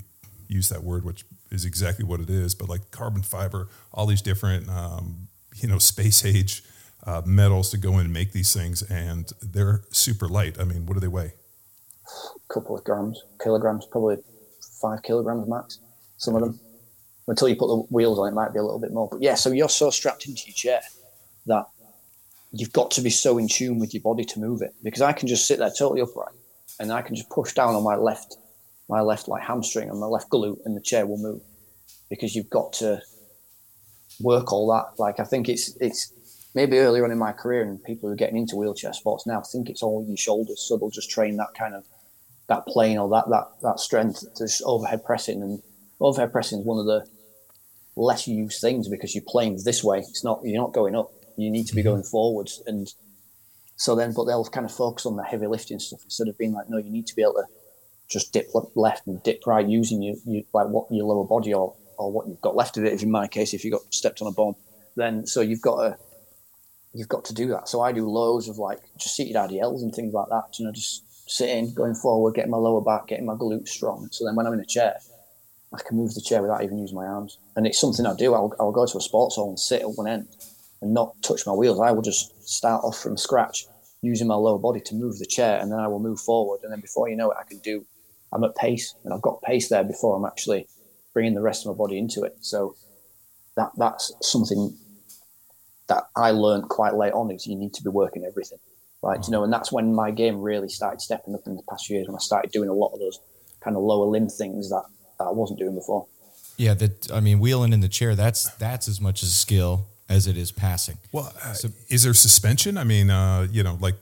[SPEAKER 2] use that word, which is exactly what it is. But like carbon fiber, all these different um, you know space age uh, metals to go in and make these things, and they're super light. I mean, what do they weigh?
[SPEAKER 4] A couple of grams, kilograms, probably five kilograms max. Some of them. Until you put the wheels on, it might be a little bit more. But yeah, so you're so strapped into your chair that you've got to be so in tune with your body to move it because I can just sit there totally upright and I can just push down on my left, my left like hamstring and my left glute and the chair will move because you've got to work all that. Like I think it's it's maybe earlier on in my career and people who are getting into wheelchair sports now think it's all your shoulders, so they'll just train that kind of that plane or that that that strength to just overhead pressing and overhead pressing is one of the less used things because you're playing this way. It's not you're not going up you need to be mm-hmm. going forwards. And so then, but they'll kind of focus on the heavy lifting stuff instead of being like, no, you need to be able to just dip left and dip right using you, you like what your lower body or, or what you've got left of it. If in my case, if you got stepped on a bomb, then so you've got to you've got to do that. So I do loads of like just seated RDLs and things like that. You know, just sitting, going forward, getting my lower back, getting my glutes strong. So then when I'm in a chair, I can move the chair without even using my arms. And it's something I do. I'll, I'll go to a sports hall and sit at one end and not touch my wheels. I will just start off from scratch using my lower body to move the chair, and then I will move forward. And then before you know it, I can do. I'm at pace, and I've got pace there before I'm actually bringing the rest of my body into it. So that that's something that I learned quite late on is you need to be working everything, right? You know, and that's when my game really started stepping up in the past years when I started doing a lot of those kind of lower limb things that, that I wasn't doing before.
[SPEAKER 3] Yeah, that I mean, wheeling in the chair that's that's as much a skill as it is passing.
[SPEAKER 2] Well, uh, so, is there suspension? I mean, uh, you know, like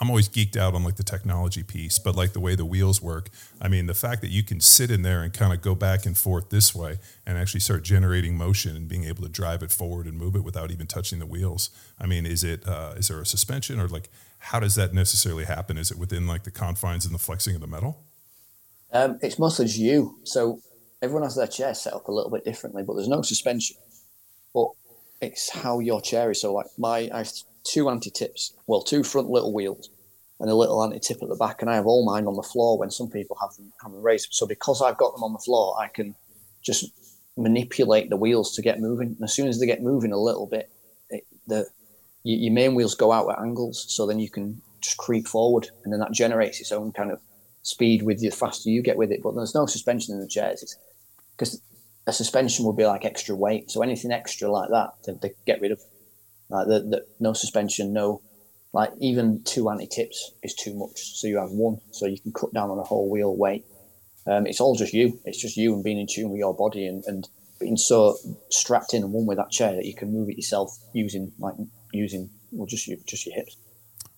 [SPEAKER 2] I'm always geeked out on like the technology piece, but like the way the wheels work. I mean, the fact that you can sit in there and kind of go back and forth this way and actually start generating motion and being able to drive it forward and move it without even touching the wheels. I mean, is it uh, is there a suspension or like how does that necessarily happen? Is it within like the confines and the flexing of the metal?
[SPEAKER 4] Um, it's mostly you. So everyone has their chair set up a little bit differently, but there's no suspension. But it's how your chair is. So like my, I two anti-tips, well, two front little wheels and a little anti-tip at the back, and I have all mine on the floor when some people have them, have them raised. So because I've got them on the floor, I can just manipulate the wheels to get moving. And as soon as they get moving a little bit, it, the your main wheels go out at angles, so then you can just creep forward, and then that generates its own kind of speed with the faster you get with it. But there's no suspension in the chairs because a suspension would be like extra weight. So anything extra like that, they, they get rid of. Like the, the no suspension, no like even two anti tips is too much. So you have one, so you can cut down on a whole wheel weight. Um, it's all just you. It's just you and being in tune with your body and, and being so strapped in and one with that chair that you can move it yourself using like using well just your just your hips.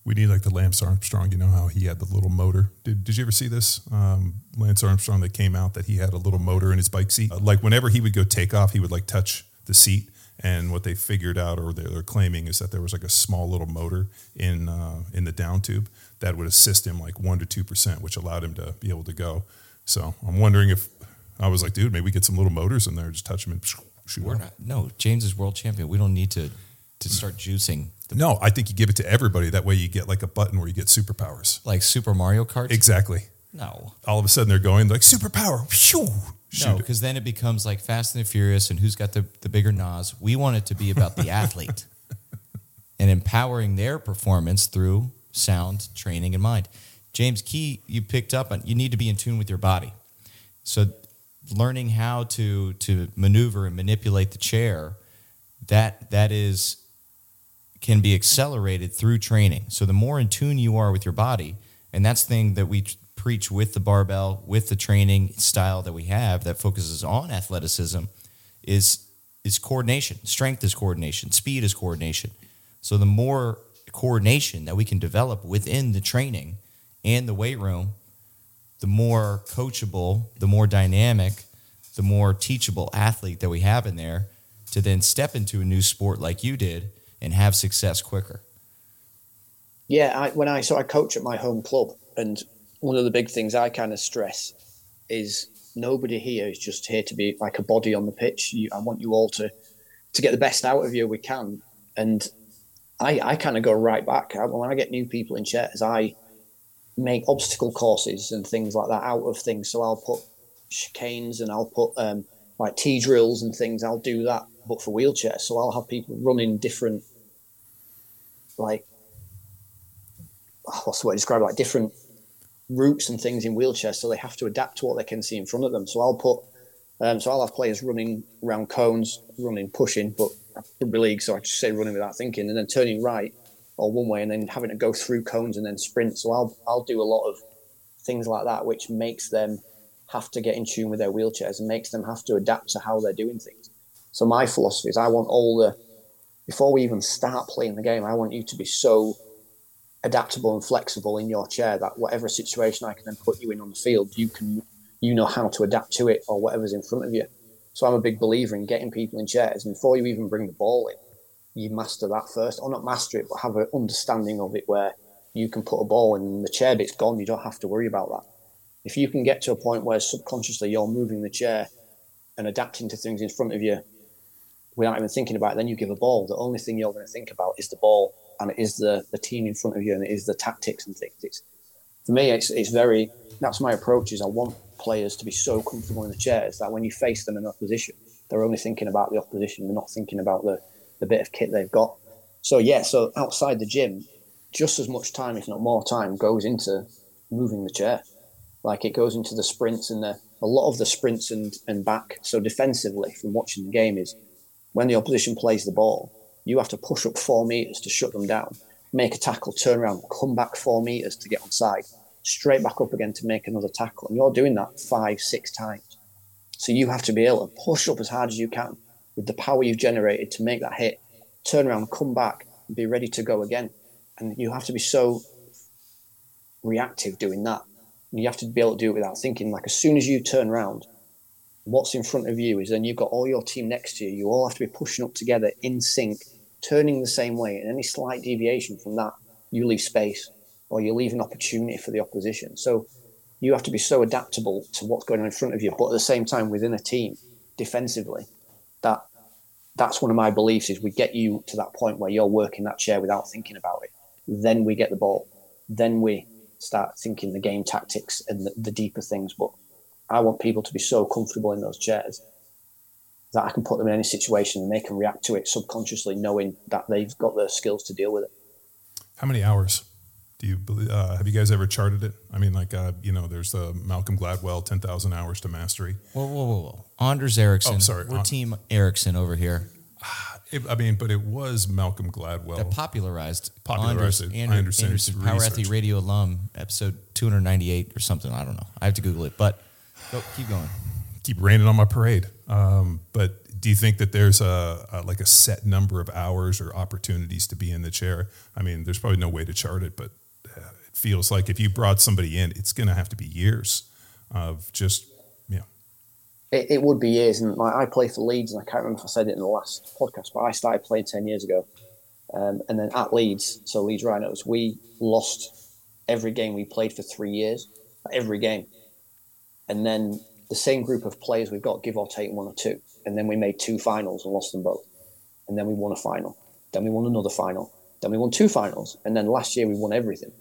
[SPEAKER 2] We need like the Lance Armstrong. You know how he had the little motor. Did Did you ever see this um, Lance Armstrong that came out that he had a little motor in his bike seat? Uh, like whenever he would go take off, he would like touch the seat. And what they figured out, or they're, claiming, is that there was like a small little motor in uh, in the down tube that would assist him like one to two percent, which allowed him to be able to go. So I'm wondering if I was like, dude, maybe we get some little motors in there, just touch them and shoot.
[SPEAKER 3] We're not, no, James is world champion. We don't need to to start juicing.
[SPEAKER 2] No, I think you give it to everybody. That way you get like a button where you get superpowers.
[SPEAKER 3] Like Super Mario Kart?
[SPEAKER 2] Exactly.
[SPEAKER 3] No.
[SPEAKER 2] All of a sudden they're going like superpower.
[SPEAKER 3] No, because then it becomes like Fast and the Furious and who's got the, the bigger nos. We want it to be about the athlete and empowering their performance through sound, training, and mind. James Key, you picked up on you need to be in tune with your body. So learning how to to maneuver and manipulate the chair, that that is can be accelerated through training. So the more in tune you are with your body, and that's the thing that we preach with the barbell, with the training style that we have that focuses on athleticism, is is coordination. Strength is coordination. Speed is coordination. So the more coordination that we can develop within the training and the weight room, the more coachable, the more dynamic, the more teachable athlete that we have in there to then step into a new sport like you did and have success quicker.
[SPEAKER 4] Yeah, I, when I so I coach at my home club, and one of the big things I kind of stress is nobody here is just here to be like a body on the pitch. You, I want you all to to get the best out of you we can, and I I kind of go right back I, when I get new people in chairs. I make obstacle courses and things like that out of things. So I'll put chicanes and I'll put um, like T drills and things. I'll do that, but for wheelchairs. So I'll have people running different like what's the way to describe like different routes and things in wheelchairs, so they have to adapt to what they can see in front of them. So I'll put, um, so I'll have players running around cones, running, pushing, but rugby league, so I just say running without thinking, and then turning right or one way, and then having to go through cones and then sprint. So I'll I'll do a lot of things like that, which makes them have to get in tune with their wheelchairs and makes them have to adapt to how they're doing things. So my philosophy is I want all the before we even start playing the game, I want you to be so adaptable and flexible in your chair that whatever situation I can then put you in on the field, you can you know how to adapt to it or whatever's in front of you. So I'm a big believer in getting people in chairs, and before you even bring the ball in, you master that first, or not master it, but have an understanding of it where you can put a ball in the chair bit's gone. You don't have to worry about that. If you can get to a point where subconsciously you're moving the chair and adapting to things in front of you without even thinking about it, then you give a ball. The only thing you're going to think about is the ball and it is the the team in front of you, and it is the tactics and things. It's for me, it's it's very that's my approach. Is I want players to be so comfortable in the chairs that when you face them in opposition, they're only thinking about the opposition. They're not thinking about the the bit of kit they've got. So yeah, so outside the gym, just as much time, if not more time, goes into moving the chair. Like it goes into the sprints and the a lot of the sprints and and back. So defensively, from watching the game, is when the opposition plays the ball, you have to push up four meters to shut them down, make a tackle, turn around, come back four meters to get on side, straight back up again to make another tackle. And you're doing that five, six times. So you have to be able to push up as hard as you can with the power you've generated to make that hit, turn around, come back, and be ready to go again. And you have to be so reactive doing that. You have to be able to do it without thinking. Like as soon as you turn around, what's in front of you is then you've got all your team next to you. You all have to be pushing up together in sync, turning the same way. And any slight deviation from that, you leave space or you leave an opportunity for the opposition. So you have to be so adaptable to what's going on in front of you, but at the same time within a team defensively, that that's one of my beliefs is we get you to that point where you're working that chair without thinking about it. Then we get the ball. Then we start thinking the game tactics and the, the deeper things. But I want people to be so comfortable in those chairs that I can put them in any situation and they can react to it subconsciously, knowing that they've got the skills to deal with it.
[SPEAKER 2] How many hours do you believe? Uh, have you guys ever charted it? I mean, like uh, you know, there's the Malcolm Gladwell, ten thousand hours to mastery.
[SPEAKER 3] Whoa, whoa, whoa, whoa! Anders Ericsson.
[SPEAKER 2] Oh, sorry.
[SPEAKER 3] We're
[SPEAKER 2] On-
[SPEAKER 3] Team Ericsson over here.
[SPEAKER 2] It, I mean, but it was Malcolm Gladwell.
[SPEAKER 3] That popularized.
[SPEAKER 2] Popularized
[SPEAKER 3] Andres,
[SPEAKER 2] it. I understand
[SPEAKER 3] Anderson, Power. Athlete Radio alum, episode 298 or something. I don't know. I have to Google it, but go, keep going.
[SPEAKER 2] keep raining on my parade. Um, but do you think that there's a, a like a set number of hours or opportunities to be in the chair? I mean, there's probably no way to chart it, but uh, it feels like if you brought somebody in, it's going to have to be years of just know.
[SPEAKER 4] It, it would be years, and like, I play for Leeds, and I can't remember if I said it in the last podcast, but I started playing ten years ago, um, and then at Leeds, so Leeds Rhinos, we lost every game we played for three years, every game, and then the same group of players we've got, give or take one or two, and then we made two finals and lost them both, and then we won a final, then we won another final, then we won two finals, and then last year we won everything,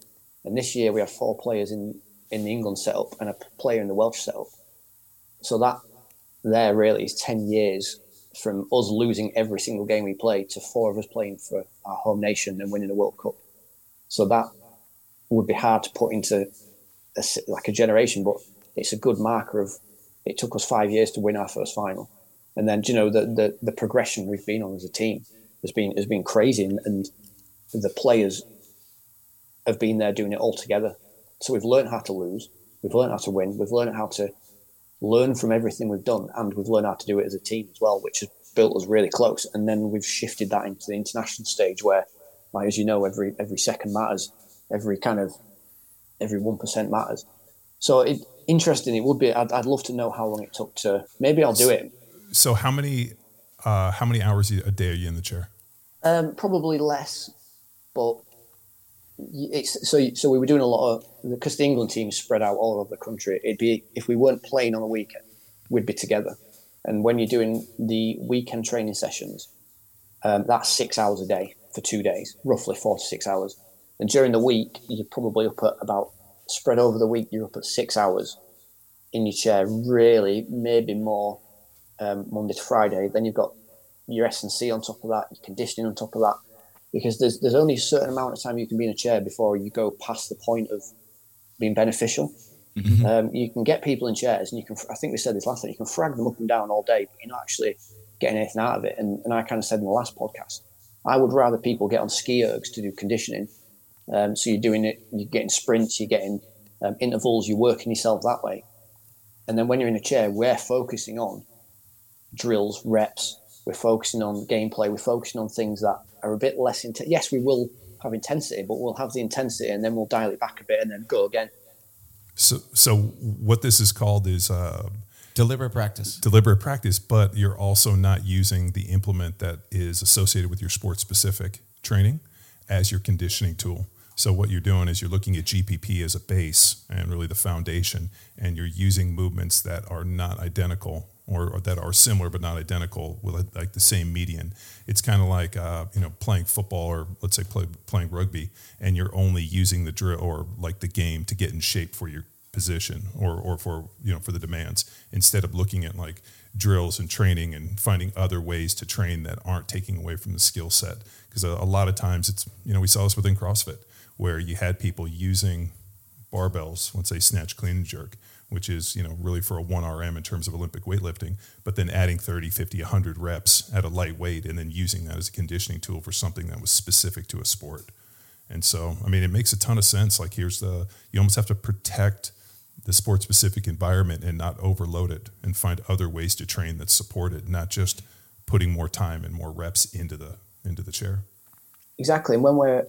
[SPEAKER 4] and this year we have four players in in the England setup and a player in the Welsh setup, so that there really is 10 years from us losing every single game we played to four of us playing for our home nation and winning a World Cup. So that would be hard to put into a, like a generation, but it's a good marker of it took us five years to win our first final. And then, you know, the, the, the progression we've been on as a team has been, has been crazy. And, and the players have been there doing it all together. So we've learned how to lose. We've learned how to win. We've learned how to learn from everything we've done, and we've learned how to do it as a team as well, which has built us really close. And then we've shifted that into the international stage, where, like as you know, every every second matters, every kind of every one percent matters. So it interesting. It would be. I'd, I'd love to know how long it took to. Maybe I'll do it.
[SPEAKER 2] So how many uh, how many hours a day are you in the chair?
[SPEAKER 4] Um, probably less, but it's so. So we were doing a lot of because the England team is spread out all over the country. It'd be if we weren't playing on a weekend, we'd be together. And when you're doing the weekend training sessions, um, that's six hours a day for two days, roughly four to six hours. And during the week, you're probably up at about spread over the week. You're up at six hours in your chair, really, maybe more um, Monday to Friday. Then you've got your S and C on top of that, your conditioning on top of that, because there's there's only a certain amount of time you can be in a chair before you go past the point of being beneficial. Um, you can get people in chairs, and you can. I think we said this last time. You can frag them up and down all day, but you're not actually getting anything out of it. And, and I kind of said in the last podcast, I would rather people get on ski ergs to do conditioning. Um, so you're doing it, you're getting sprints, you're getting um, intervals, you're working yourself that way. And then when you're in a chair, we're focusing on drills, reps. We're focusing on gameplay. We're focusing on things that are a bit less intense. Yes, we will have intensity, but we'll have the intensity and then we'll dial it back a bit and then go again.
[SPEAKER 2] So so what this is called is uh,
[SPEAKER 3] Deliberate practice.
[SPEAKER 2] deliberate practice, but you're also not using the implement that is associated with your sport specific training as your conditioning tool. So what you're doing is you're looking at GPP as a base and really the foundation, and you're using movements that are not identical or, or that are similar but not identical with like the same median. It's kind of like uh, you know playing football or let's say play, playing rugby, and you're only using the drill or like the game to get in shape for your position or, or for you know for the demands instead of looking at like drills and training and finding other ways to train that aren't taking away from the skill set because a, a lot of times it's you know we saw this within CrossFit where you had people using barbells let's say snatch clean and jerk which is you know really for a 1rm in terms of olympic weightlifting but then adding 30 50 100 reps at a light weight and then using that as a conditioning tool for something that was specific to a sport and so, I mean, it makes a ton of sense. Like, here's the, you almost have to protect the sport specific environment and not overload it and find other ways to train that support it, not just putting more time and more reps into the, into the chair.
[SPEAKER 4] Exactly. And when we're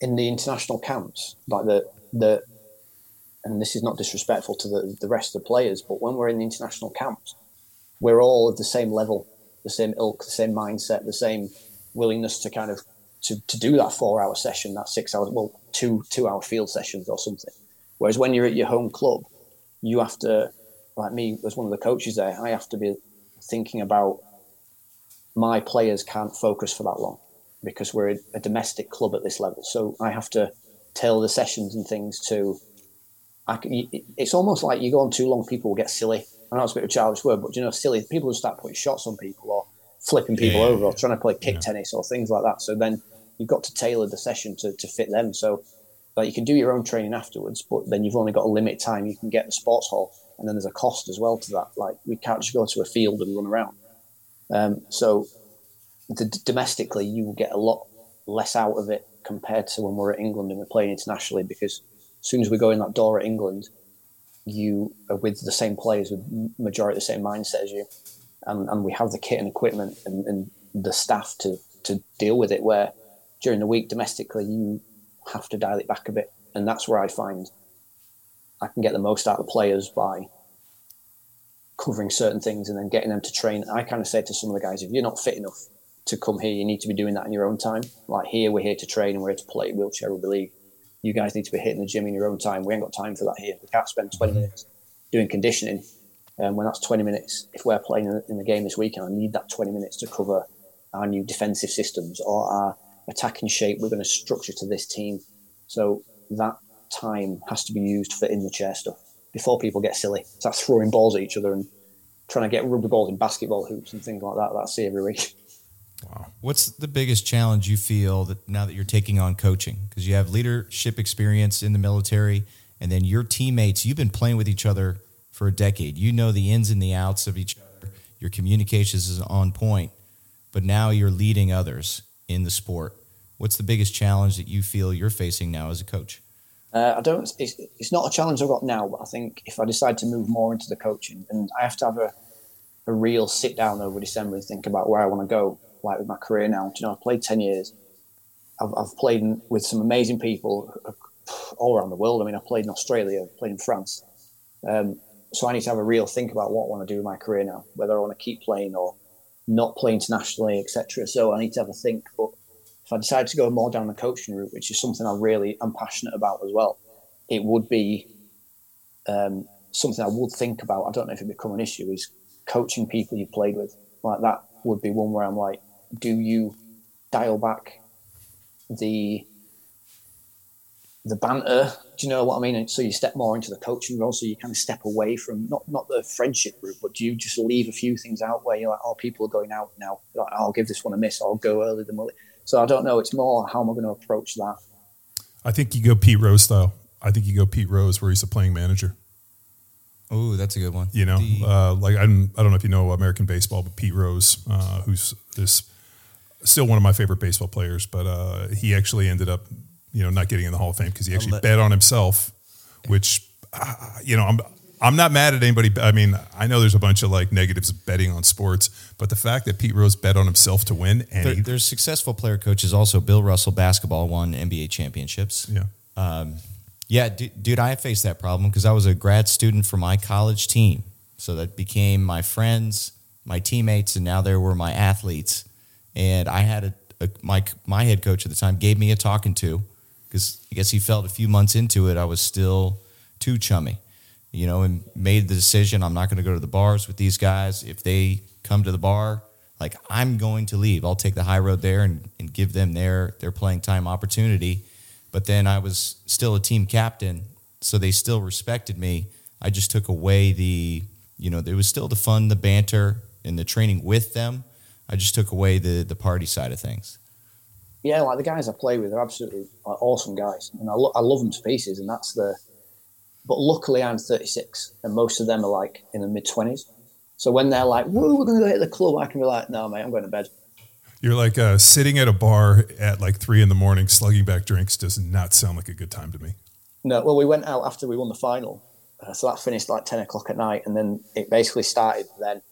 [SPEAKER 4] in the international camps, like the the and this is not disrespectful to the, the rest of the players, but when we're in the international camps, we're all of the same level, the same ilk, the same mindset, the same willingness to kind of to, to do that four hour session, that six hours, well, two two hour field sessions or something. Whereas when you're at your home club, you have to, like me as one of the coaches there, I have to be thinking about my players can't focus for that long because we're a, domestic club at this level. So I have to tailor the sessions and things to. I can, it's almost like you go on too long, people will get silly. I know it's a bit of a childish word, but you know, silly people will start putting shots on people or flipping people yeah, over or trying to play kick yeah. tennis or things like that. So then you've got to tailor the session to, to fit them. So like you can do your own training afterwards, but then you've only got a limit time you can get the sports hall, and then there's a cost as well to that. Like we can't just go to a field and run around. Um, so domestically, you will get a lot less out of it compared to when we're at England and we're playing internationally. Because as soon as we go in that door at England, you are with the same players with majority the same mindset as you, and, and we have the kit and equipment and, and the staff to to deal with it. Where during the week domestically, you have to dial it back a bit, and that's where I find I can get the most out of the players by covering certain things and then getting them to train. I kind of say to some of the guys, if you're not fit enough to come here, you need to be doing that in your own time. Like here, we're here to train and we're here to play wheelchair rugby league. You guys need to be hitting the gym in your own time. We ain't got time for that here. We can't spend 20 minutes doing conditioning. And um, when that's 20 minutes, if we're playing in the game this weekend, I need that 20 minutes to cover our new defensive systems or our attacking shape we're going to structure to this team. So that time has to be used for in the chair stuff before people get silly. It's like throwing balls at each other and trying to get rubber balls in basketball hoops and things like that. That's every week.
[SPEAKER 3] Wow. What's the biggest challenge you feel that now that you're taking on coaching? Because you have leadership experience in the military, and then your teammates, you've been playing with each other for a decade. You know the ins and the outs of each other. Your communications is on point, but now you're leading others in the sport. What's the biggest challenge that you feel you're facing now as a coach?
[SPEAKER 4] Uh, I don't. It's, it's not a challenge I've got now, but I think if I decide to move more into the coaching, and I have to have a, a real sit down over December and think about where I want to go, like with my career now. Do you know, I've played ten years. I've, I've played with some amazing people all around the world. I mean, I've played in Australia, I've played in France. Um, so I need to have a real think about what I want to do with my career now, whether I want to keep playing or not play internationally, etc. So I need to have a think. But if I decide to go more down the coaching route, which is something I really am passionate about as well, it would be um, something I would think about. I don't know if it become an issue. Is coaching people you've played with like that would be one where I'm like, do you dial back the the banter? Do you know what I mean? so you step more into the coaching role, so you kind of step away from not not the friendship group, but do you just leave a few things out where you're like, oh, people are going out now. Like, I'll give this one a miss. I'll go early than early. So I don't know. It's more how am I going to approach that?
[SPEAKER 2] I think you go Pete Rose style. I think you go Pete Rose where he's a playing manager.
[SPEAKER 3] Oh, that's a good one.
[SPEAKER 2] You know, the, uh, like I'm, I don't know if you know American baseball, but Pete Rose, uh, who's this still one of my favorite baseball players, but uh, he actually ended up, you know, not getting in the Hall of Fame because he actually bet on himself, which, uh, you know, I'm I'm not mad at anybody. I mean, I know there's a bunch of like negatives betting on sports, but the fact that Pete Rose bet on himself to win and
[SPEAKER 3] there, he, there's successful player coaches also. Bill Russell basketball won NBA championships.
[SPEAKER 2] Yeah. Um,
[SPEAKER 3] yeah, dude, dude, I faced that problem because I was a grad student for my college team. So that became my friends, my teammates, and now there were my athletes. And I had a, a my my head coach at the time gave me a talking to because I guess he felt a few months into it I was still too chummy you know, and made the decision I'm not going to go to the bars with these guys. If they come to the bar, like I'm going to leave. I'll take the high road there and, and give them their their playing time opportunity. But then I was still a team captain, so they still respected me. I just took away the, you know, there was still the fun, the banter, and the training with them. I just took away the the party side of things.
[SPEAKER 4] Yeah, like the guys I play with are absolutely like, awesome guys, and I, lo- I love them to pieces. And that's the but luckily, I'm 36, and most of them are like in the mid 20s. So when they're like, "Whoa, we're going to go hit the club," I can be like, "No, mate, I'm going to bed."
[SPEAKER 2] You're like uh, sitting at a bar at like three in the morning, slugging back drinks. Does not sound like a good time to me.
[SPEAKER 4] No, well, we went out after we won the final, uh, so that finished like 10 o'clock at night, and then it basically started then,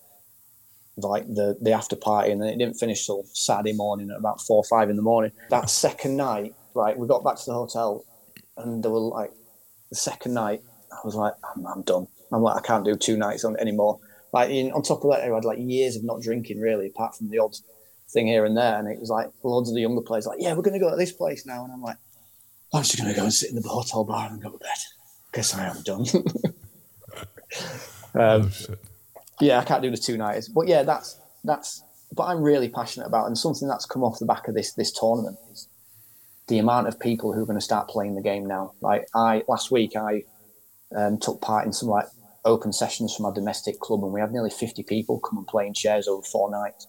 [SPEAKER 4] like the the after party, and then it didn't finish till Saturday morning at about four or five in the morning. That second night, right, we got back to the hotel, and there were like the second night, I was like, I'm, I'm done. I'm like, I can't do two nights on anymore. Like, in, on top of that, I had like years of not drinking really, apart from the odd thing here and there. And it was like loads of the younger players like, yeah, we're going to go to this place now. And I'm like, I'm just going to go and sit in the hotel bar and go to bed. Guess I am done. um, oh, yeah, I can't do the two nights, but yeah, that's that's. But I'm really passionate about, and something that's come off the back of this this tournament is the amount of people who are going to start playing the game now. Like I last week, I um, took part in some like open sessions from our domestic club, and we had nearly 50 people come and play in chairs over four nights.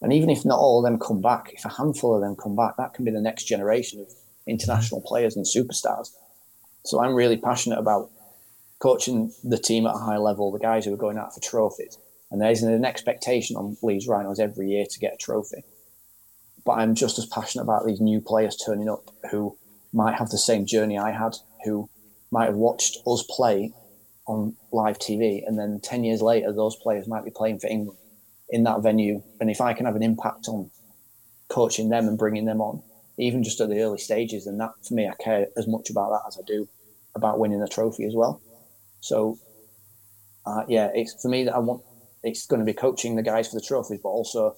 [SPEAKER 4] And even if not all of them come back, if a handful of them come back, that can be the next generation of international players and superstars. So I'm really passionate about coaching the team at a high level, the guys who are going out for trophies. And there's an expectation on Leeds Rhinos every year to get a trophy. But I'm just as passionate about these new players turning up who might have the same journey I had, who might have watched us play on live TV, and then 10 years later, those players might be playing for England in that venue. And if I can have an impact on coaching them and bringing them on, even just at the early stages, then that for me, I care as much about that as I do about winning a trophy as well. So, uh, yeah, it's for me that I want it's going to be coaching the guys for the trophies, but also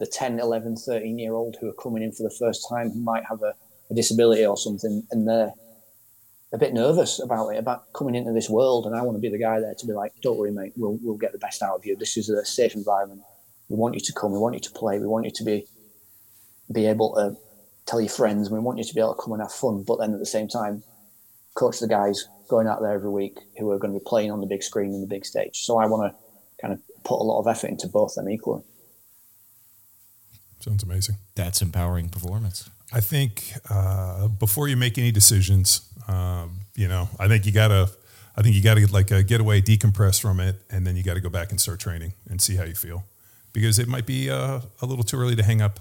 [SPEAKER 4] the 10, 11, 13 year old who are coming in for the first time who might have a, a disability or something and they're a bit nervous about it, about coming into this world. And I want to be the guy there to be like, don't worry, mate, we'll, we'll get the best out of you. This is a safe environment. We want you to come. We want you to play. We want you to be be able to tell your friends. We want you to be able to come and have fun. But then at the same time, coach the guys going out there every week who are going to be playing on the big screen and the big stage. So I want to kind of put a lot of effort into both them equally.
[SPEAKER 2] Sounds amazing.
[SPEAKER 3] That's empowering performance.
[SPEAKER 2] I think uh, before you make any decisions, um, you know, I think you gotta, I think you gotta like uh, get away, decompress from it, and then you got to go back and start training and see how you feel, because it might be uh, a little too early to hang up.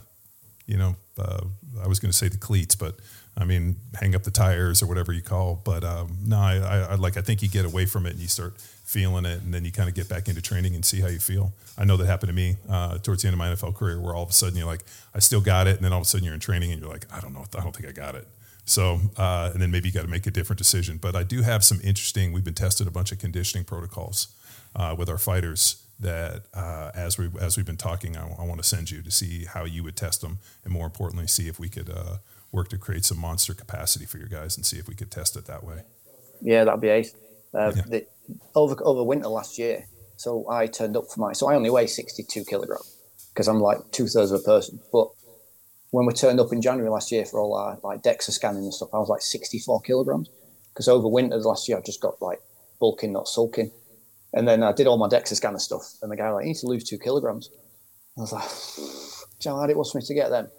[SPEAKER 2] You know, uh, I was going to say the cleats, but I mean, hang up the tires or whatever you call. But um, no, I, I, like. I think you get away from it and you start feeling it, and then you kind of get back into training and see how you feel. I know that happened to me uh, towards the end of my NFL career, where all of a sudden you're like, I still got it, and then all of a sudden you're in training and you're like, I don't know, I don't think I got it. So, uh, and then maybe you got to make a different decision. But I do have some interesting. We've been tested a bunch of conditioning protocols uh, with our fighters that uh, as we as we've been talking, I, I want to send you to see how you would test them, and more importantly, see if we could uh, work to create some monster capacity for your guys and see if we could test it that way.
[SPEAKER 4] Yeah, that'd be ace. Uh, yeah. the, over over winter last year, so I turned up for my. So I only weigh sixty two kilograms because I'm like two thirds of a person. But when we turned up in January last year for all our like DEXA scanning and stuff, I was like sixty four kilograms because over winter last year I just got like bulking, not sulking. And then I did all my DEXA scanner stuff, and the guy like, "You need to lose two kilograms." I was like, "Do how hard it was for me to get them?"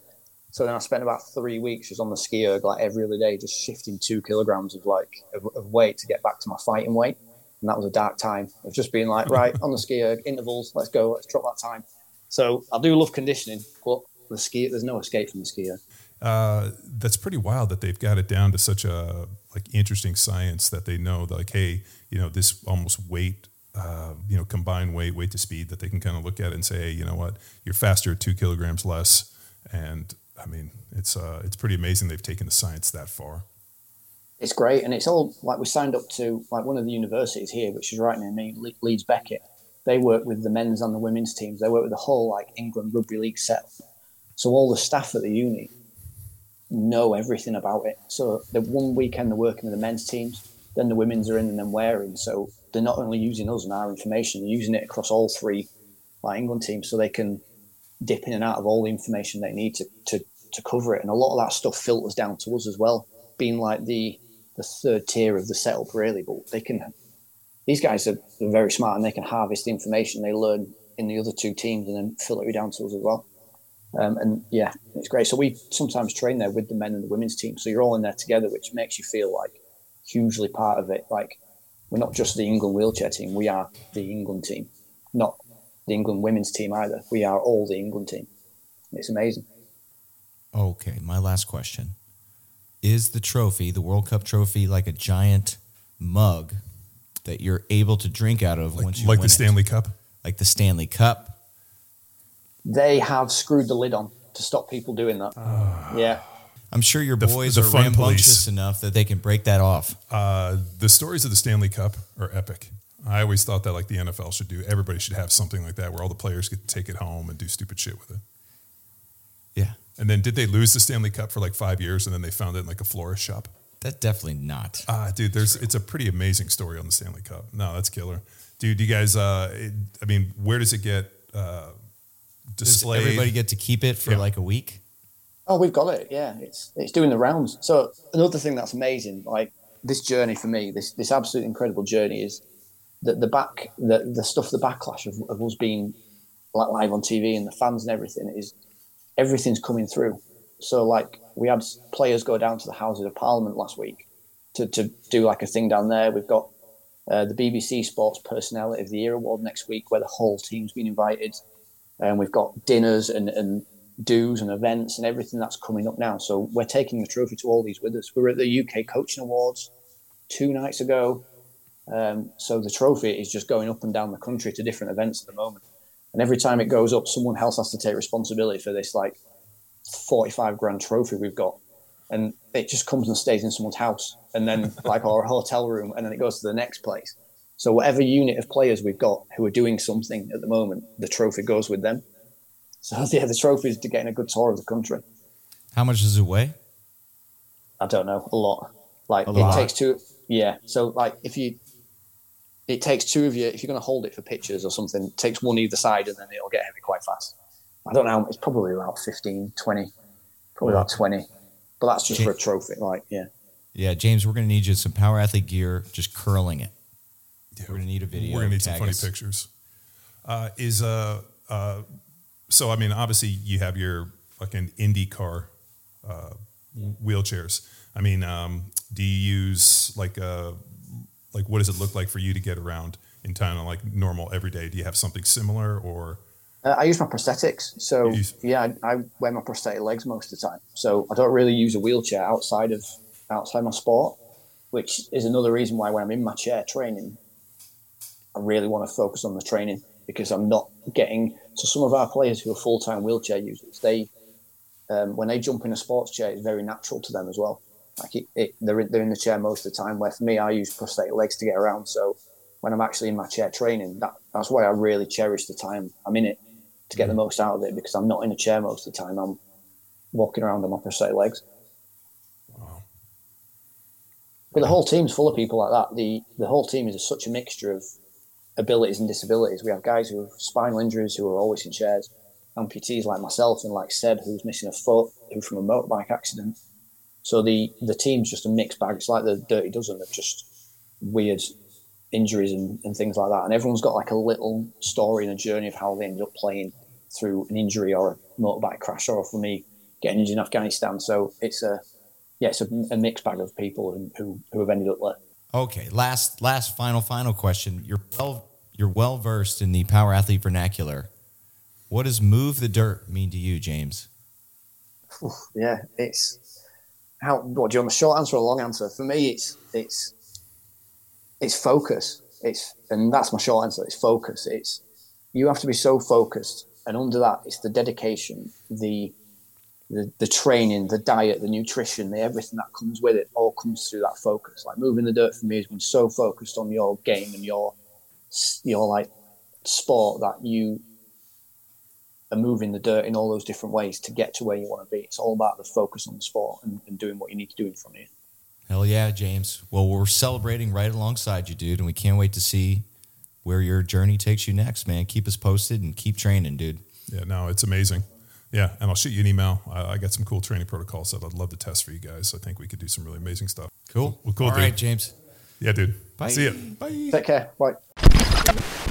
[SPEAKER 4] So then I spent about three weeks just on the ski erg, like every other day, just shifting two kilograms of like of, of, weight to get back to my fighting weight. And that was a dark time of just being like, right, on the ski erg, intervals, let's go, let's drop that time. So I do love conditioning, but the ski, there's no escape from the ski erg.
[SPEAKER 2] Uh, that's pretty wild that they've got it down to such a like interesting science that they know like, hey, you know, this almost weight uh, you know, combined weight, weight to speed, that they can kind of look at and say, hey, you know what, you're faster two kilograms less, and I mean, it's uh, it's pretty amazing they've taken the science that far.
[SPEAKER 4] It's great, and it's all like we signed up to like one of the universities here, which is right near me, Le- Leeds Beckett. They work with the men's and the women's teams. They work with the whole like England rugby league set. So all the staff at the uni know everything about it. So the one weekend they're working with the men's teams, then the women's are in, and then wearing. So they're not only using us and our information, they're using it across all three like England teams, so they can dip in and out of all the information they need to, to, to cover it. And a lot of that stuff filters down to us as well, being like the the third tier of the setup, really. But they can, these guys are, very smart and they can harvest the information they learn in the other two teams and then filter it down to us as well. Um, and yeah, it's great. So we sometimes train there with the men and the women's team. So you're all in there together, which makes you feel like hugely part of it. Like we're not just the England wheelchair team; we are the England team, not the England women's team either. We are all the England team. It's amazing.
[SPEAKER 3] Okay, my last question. Is the trophy, the World Cup trophy, like a giant mug that you're able to drink out of
[SPEAKER 2] like,
[SPEAKER 3] once you
[SPEAKER 2] like the
[SPEAKER 3] it?
[SPEAKER 2] Stanley Cup?
[SPEAKER 3] Like the Stanley Cup?
[SPEAKER 4] They have screwed the lid on to stop people doing that. Uh, yeah.
[SPEAKER 3] I'm sure your
[SPEAKER 2] The-
[SPEAKER 3] boys
[SPEAKER 2] the
[SPEAKER 3] are
[SPEAKER 2] fun
[SPEAKER 3] rambunctious
[SPEAKER 2] police.
[SPEAKER 3] enough that they can break that off.
[SPEAKER 2] Uh, the stories of the Stanley Cup are epic. I always thought that like the NFL should do. Everybody should have something like that where all the players get to take it home and do stupid shit with it.
[SPEAKER 3] Yeah,
[SPEAKER 2] And then did they lose the Stanley Cup for like five years and then they found it in like a florist shop?
[SPEAKER 3] that's definitely not.
[SPEAKER 2] Ah, dude, there's it's a pretty amazing story on the Stanley Cup. No, that's killer, dude. You guys, uh, it, I mean, where does it get uh,
[SPEAKER 3] Does
[SPEAKER 2] displayed?
[SPEAKER 3] everybody get to keep it for
[SPEAKER 2] Yeah.
[SPEAKER 3] like a week?
[SPEAKER 4] Oh, we've got it. Yeah, it's it's doing the rounds. So another thing that's amazing, like this journey for me, this this absolute incredible journey is that the back, the the stuff, the backlash of, of us being like live on TV and the fans and everything is everything's coming through. So like we had players go down to the Houses of Parliament last week to to do like a thing down there. We've got uh, the BBC Sports Personality of the Year award next week, where the whole team's been invited, and we've got dinners and and do's and events and everything that's coming up now. So we're taking the trophy to all these with us. We were at the UK Coaching Awards two nights ago. Um, so the trophy is just going up and down the country to different events at the moment. And every time it goes up, someone else has to take responsibility for this like 45 grand trophy we've got. And it just comes and stays in someone's house and then like our hotel room and then it goes to the next place. So whatever unit of players we've got who are doing something at the moment, the trophy goes with them. So yeah, the trophy is to getting a good tour of the country.
[SPEAKER 3] How much does it weigh?
[SPEAKER 4] I don't know, a lot. Like
[SPEAKER 3] A
[SPEAKER 4] it
[SPEAKER 3] lot.
[SPEAKER 4] takes two. Yeah. So like if you, it takes two of you. If you're going to hold it for pictures or something, it takes one either side, and then it'll get heavy quite fast. I don't know. It's probably about 15, 20, probably about twenty. But that's just for a trophy. Like yeah.
[SPEAKER 3] Yeah, James, we're going to need you some power athlete gear, just curling it. We're going to need a video.
[SPEAKER 2] We're gonna need some funny
[SPEAKER 3] us.
[SPEAKER 2] pictures. Uh, is uh, uh, so I mean, obviously you have your fucking IndyCar uh, wheelchairs. I mean, um, do you use like uh, like what does it look like for you to get around in town on like normal every day? Do you have something similar or?
[SPEAKER 4] Uh, I use my prosthetics, so
[SPEAKER 2] use-
[SPEAKER 4] yeah, I, I wear my prosthetic legs most of the time. So I don't really use a wheelchair outside of outside my sport, which is another reason why when I'm in my chair training, I really want to focus on the training because I'm not getting. So some of our players who are full time wheelchair users, they um, when they jump in a sports chair, it's very natural to them as well. Like it, it, they're in, they're in the chair most of the time. Where for me, I use prosthetic legs to get around. So when I'm actually in my chair training, that that's why I really cherish the time I'm in it to get the mm. most out of it because I'm not in a chair most of the time. I'm walking around on my prosthetic legs. But the whole team's full of people like that. The the whole team is such a mixture of abilities and disabilities. We have guys who have spinal injuries who are always in chairs, amputees like myself and like Seb who's missing a foot, who from a motorbike accident. So the the team's just a mixed bag. It's like the Dirty Dozen of just weird injuries and, and things like that. And everyone's got like a little story and a journey of how they ended up playing through an injury or a motorbike crash, or for me getting injured in Afghanistan. So it's a yeah, it's a, a mixed bag of people who, who, who have ended up there.
[SPEAKER 3] Okay, last, last, final, final question. You're well, you're well versed in the power athlete vernacular. What does "move the dirt" mean to you, James?
[SPEAKER 4] Yeah, it's how. What do you want? A short answer or a long answer? For me, it's it's it's focus. It's and that's my short answer. It's focus. It's you have to be so focused, and under that, it's the dedication, the the, the training, the diet, the nutrition, the everything that comes with it, all comes through that focus. Like moving the dirt for me has been so focused on your game and your your like sport that you are moving the dirt in all those different ways to get to where you want to be. It's all about the focus on the sport and, and doing what you need to do in front of you.
[SPEAKER 3] Hell yeah, James. Well, we're celebrating right alongside you, dude, and we can't wait to see where your journey takes you next, man. Keep us posted and keep training, dude.
[SPEAKER 2] Yeah, no, it's amazing. Yeah, and I'll shoot you an email. I, I got some cool training protocols that I'd love to test for you guys. I think we could do some really amazing stuff.
[SPEAKER 3] Cool.
[SPEAKER 2] Well, cool,
[SPEAKER 3] All
[SPEAKER 2] dude.
[SPEAKER 3] right, James.
[SPEAKER 2] Yeah, dude.
[SPEAKER 3] Bye.
[SPEAKER 2] See ya. Bye.
[SPEAKER 4] Take care. Bye.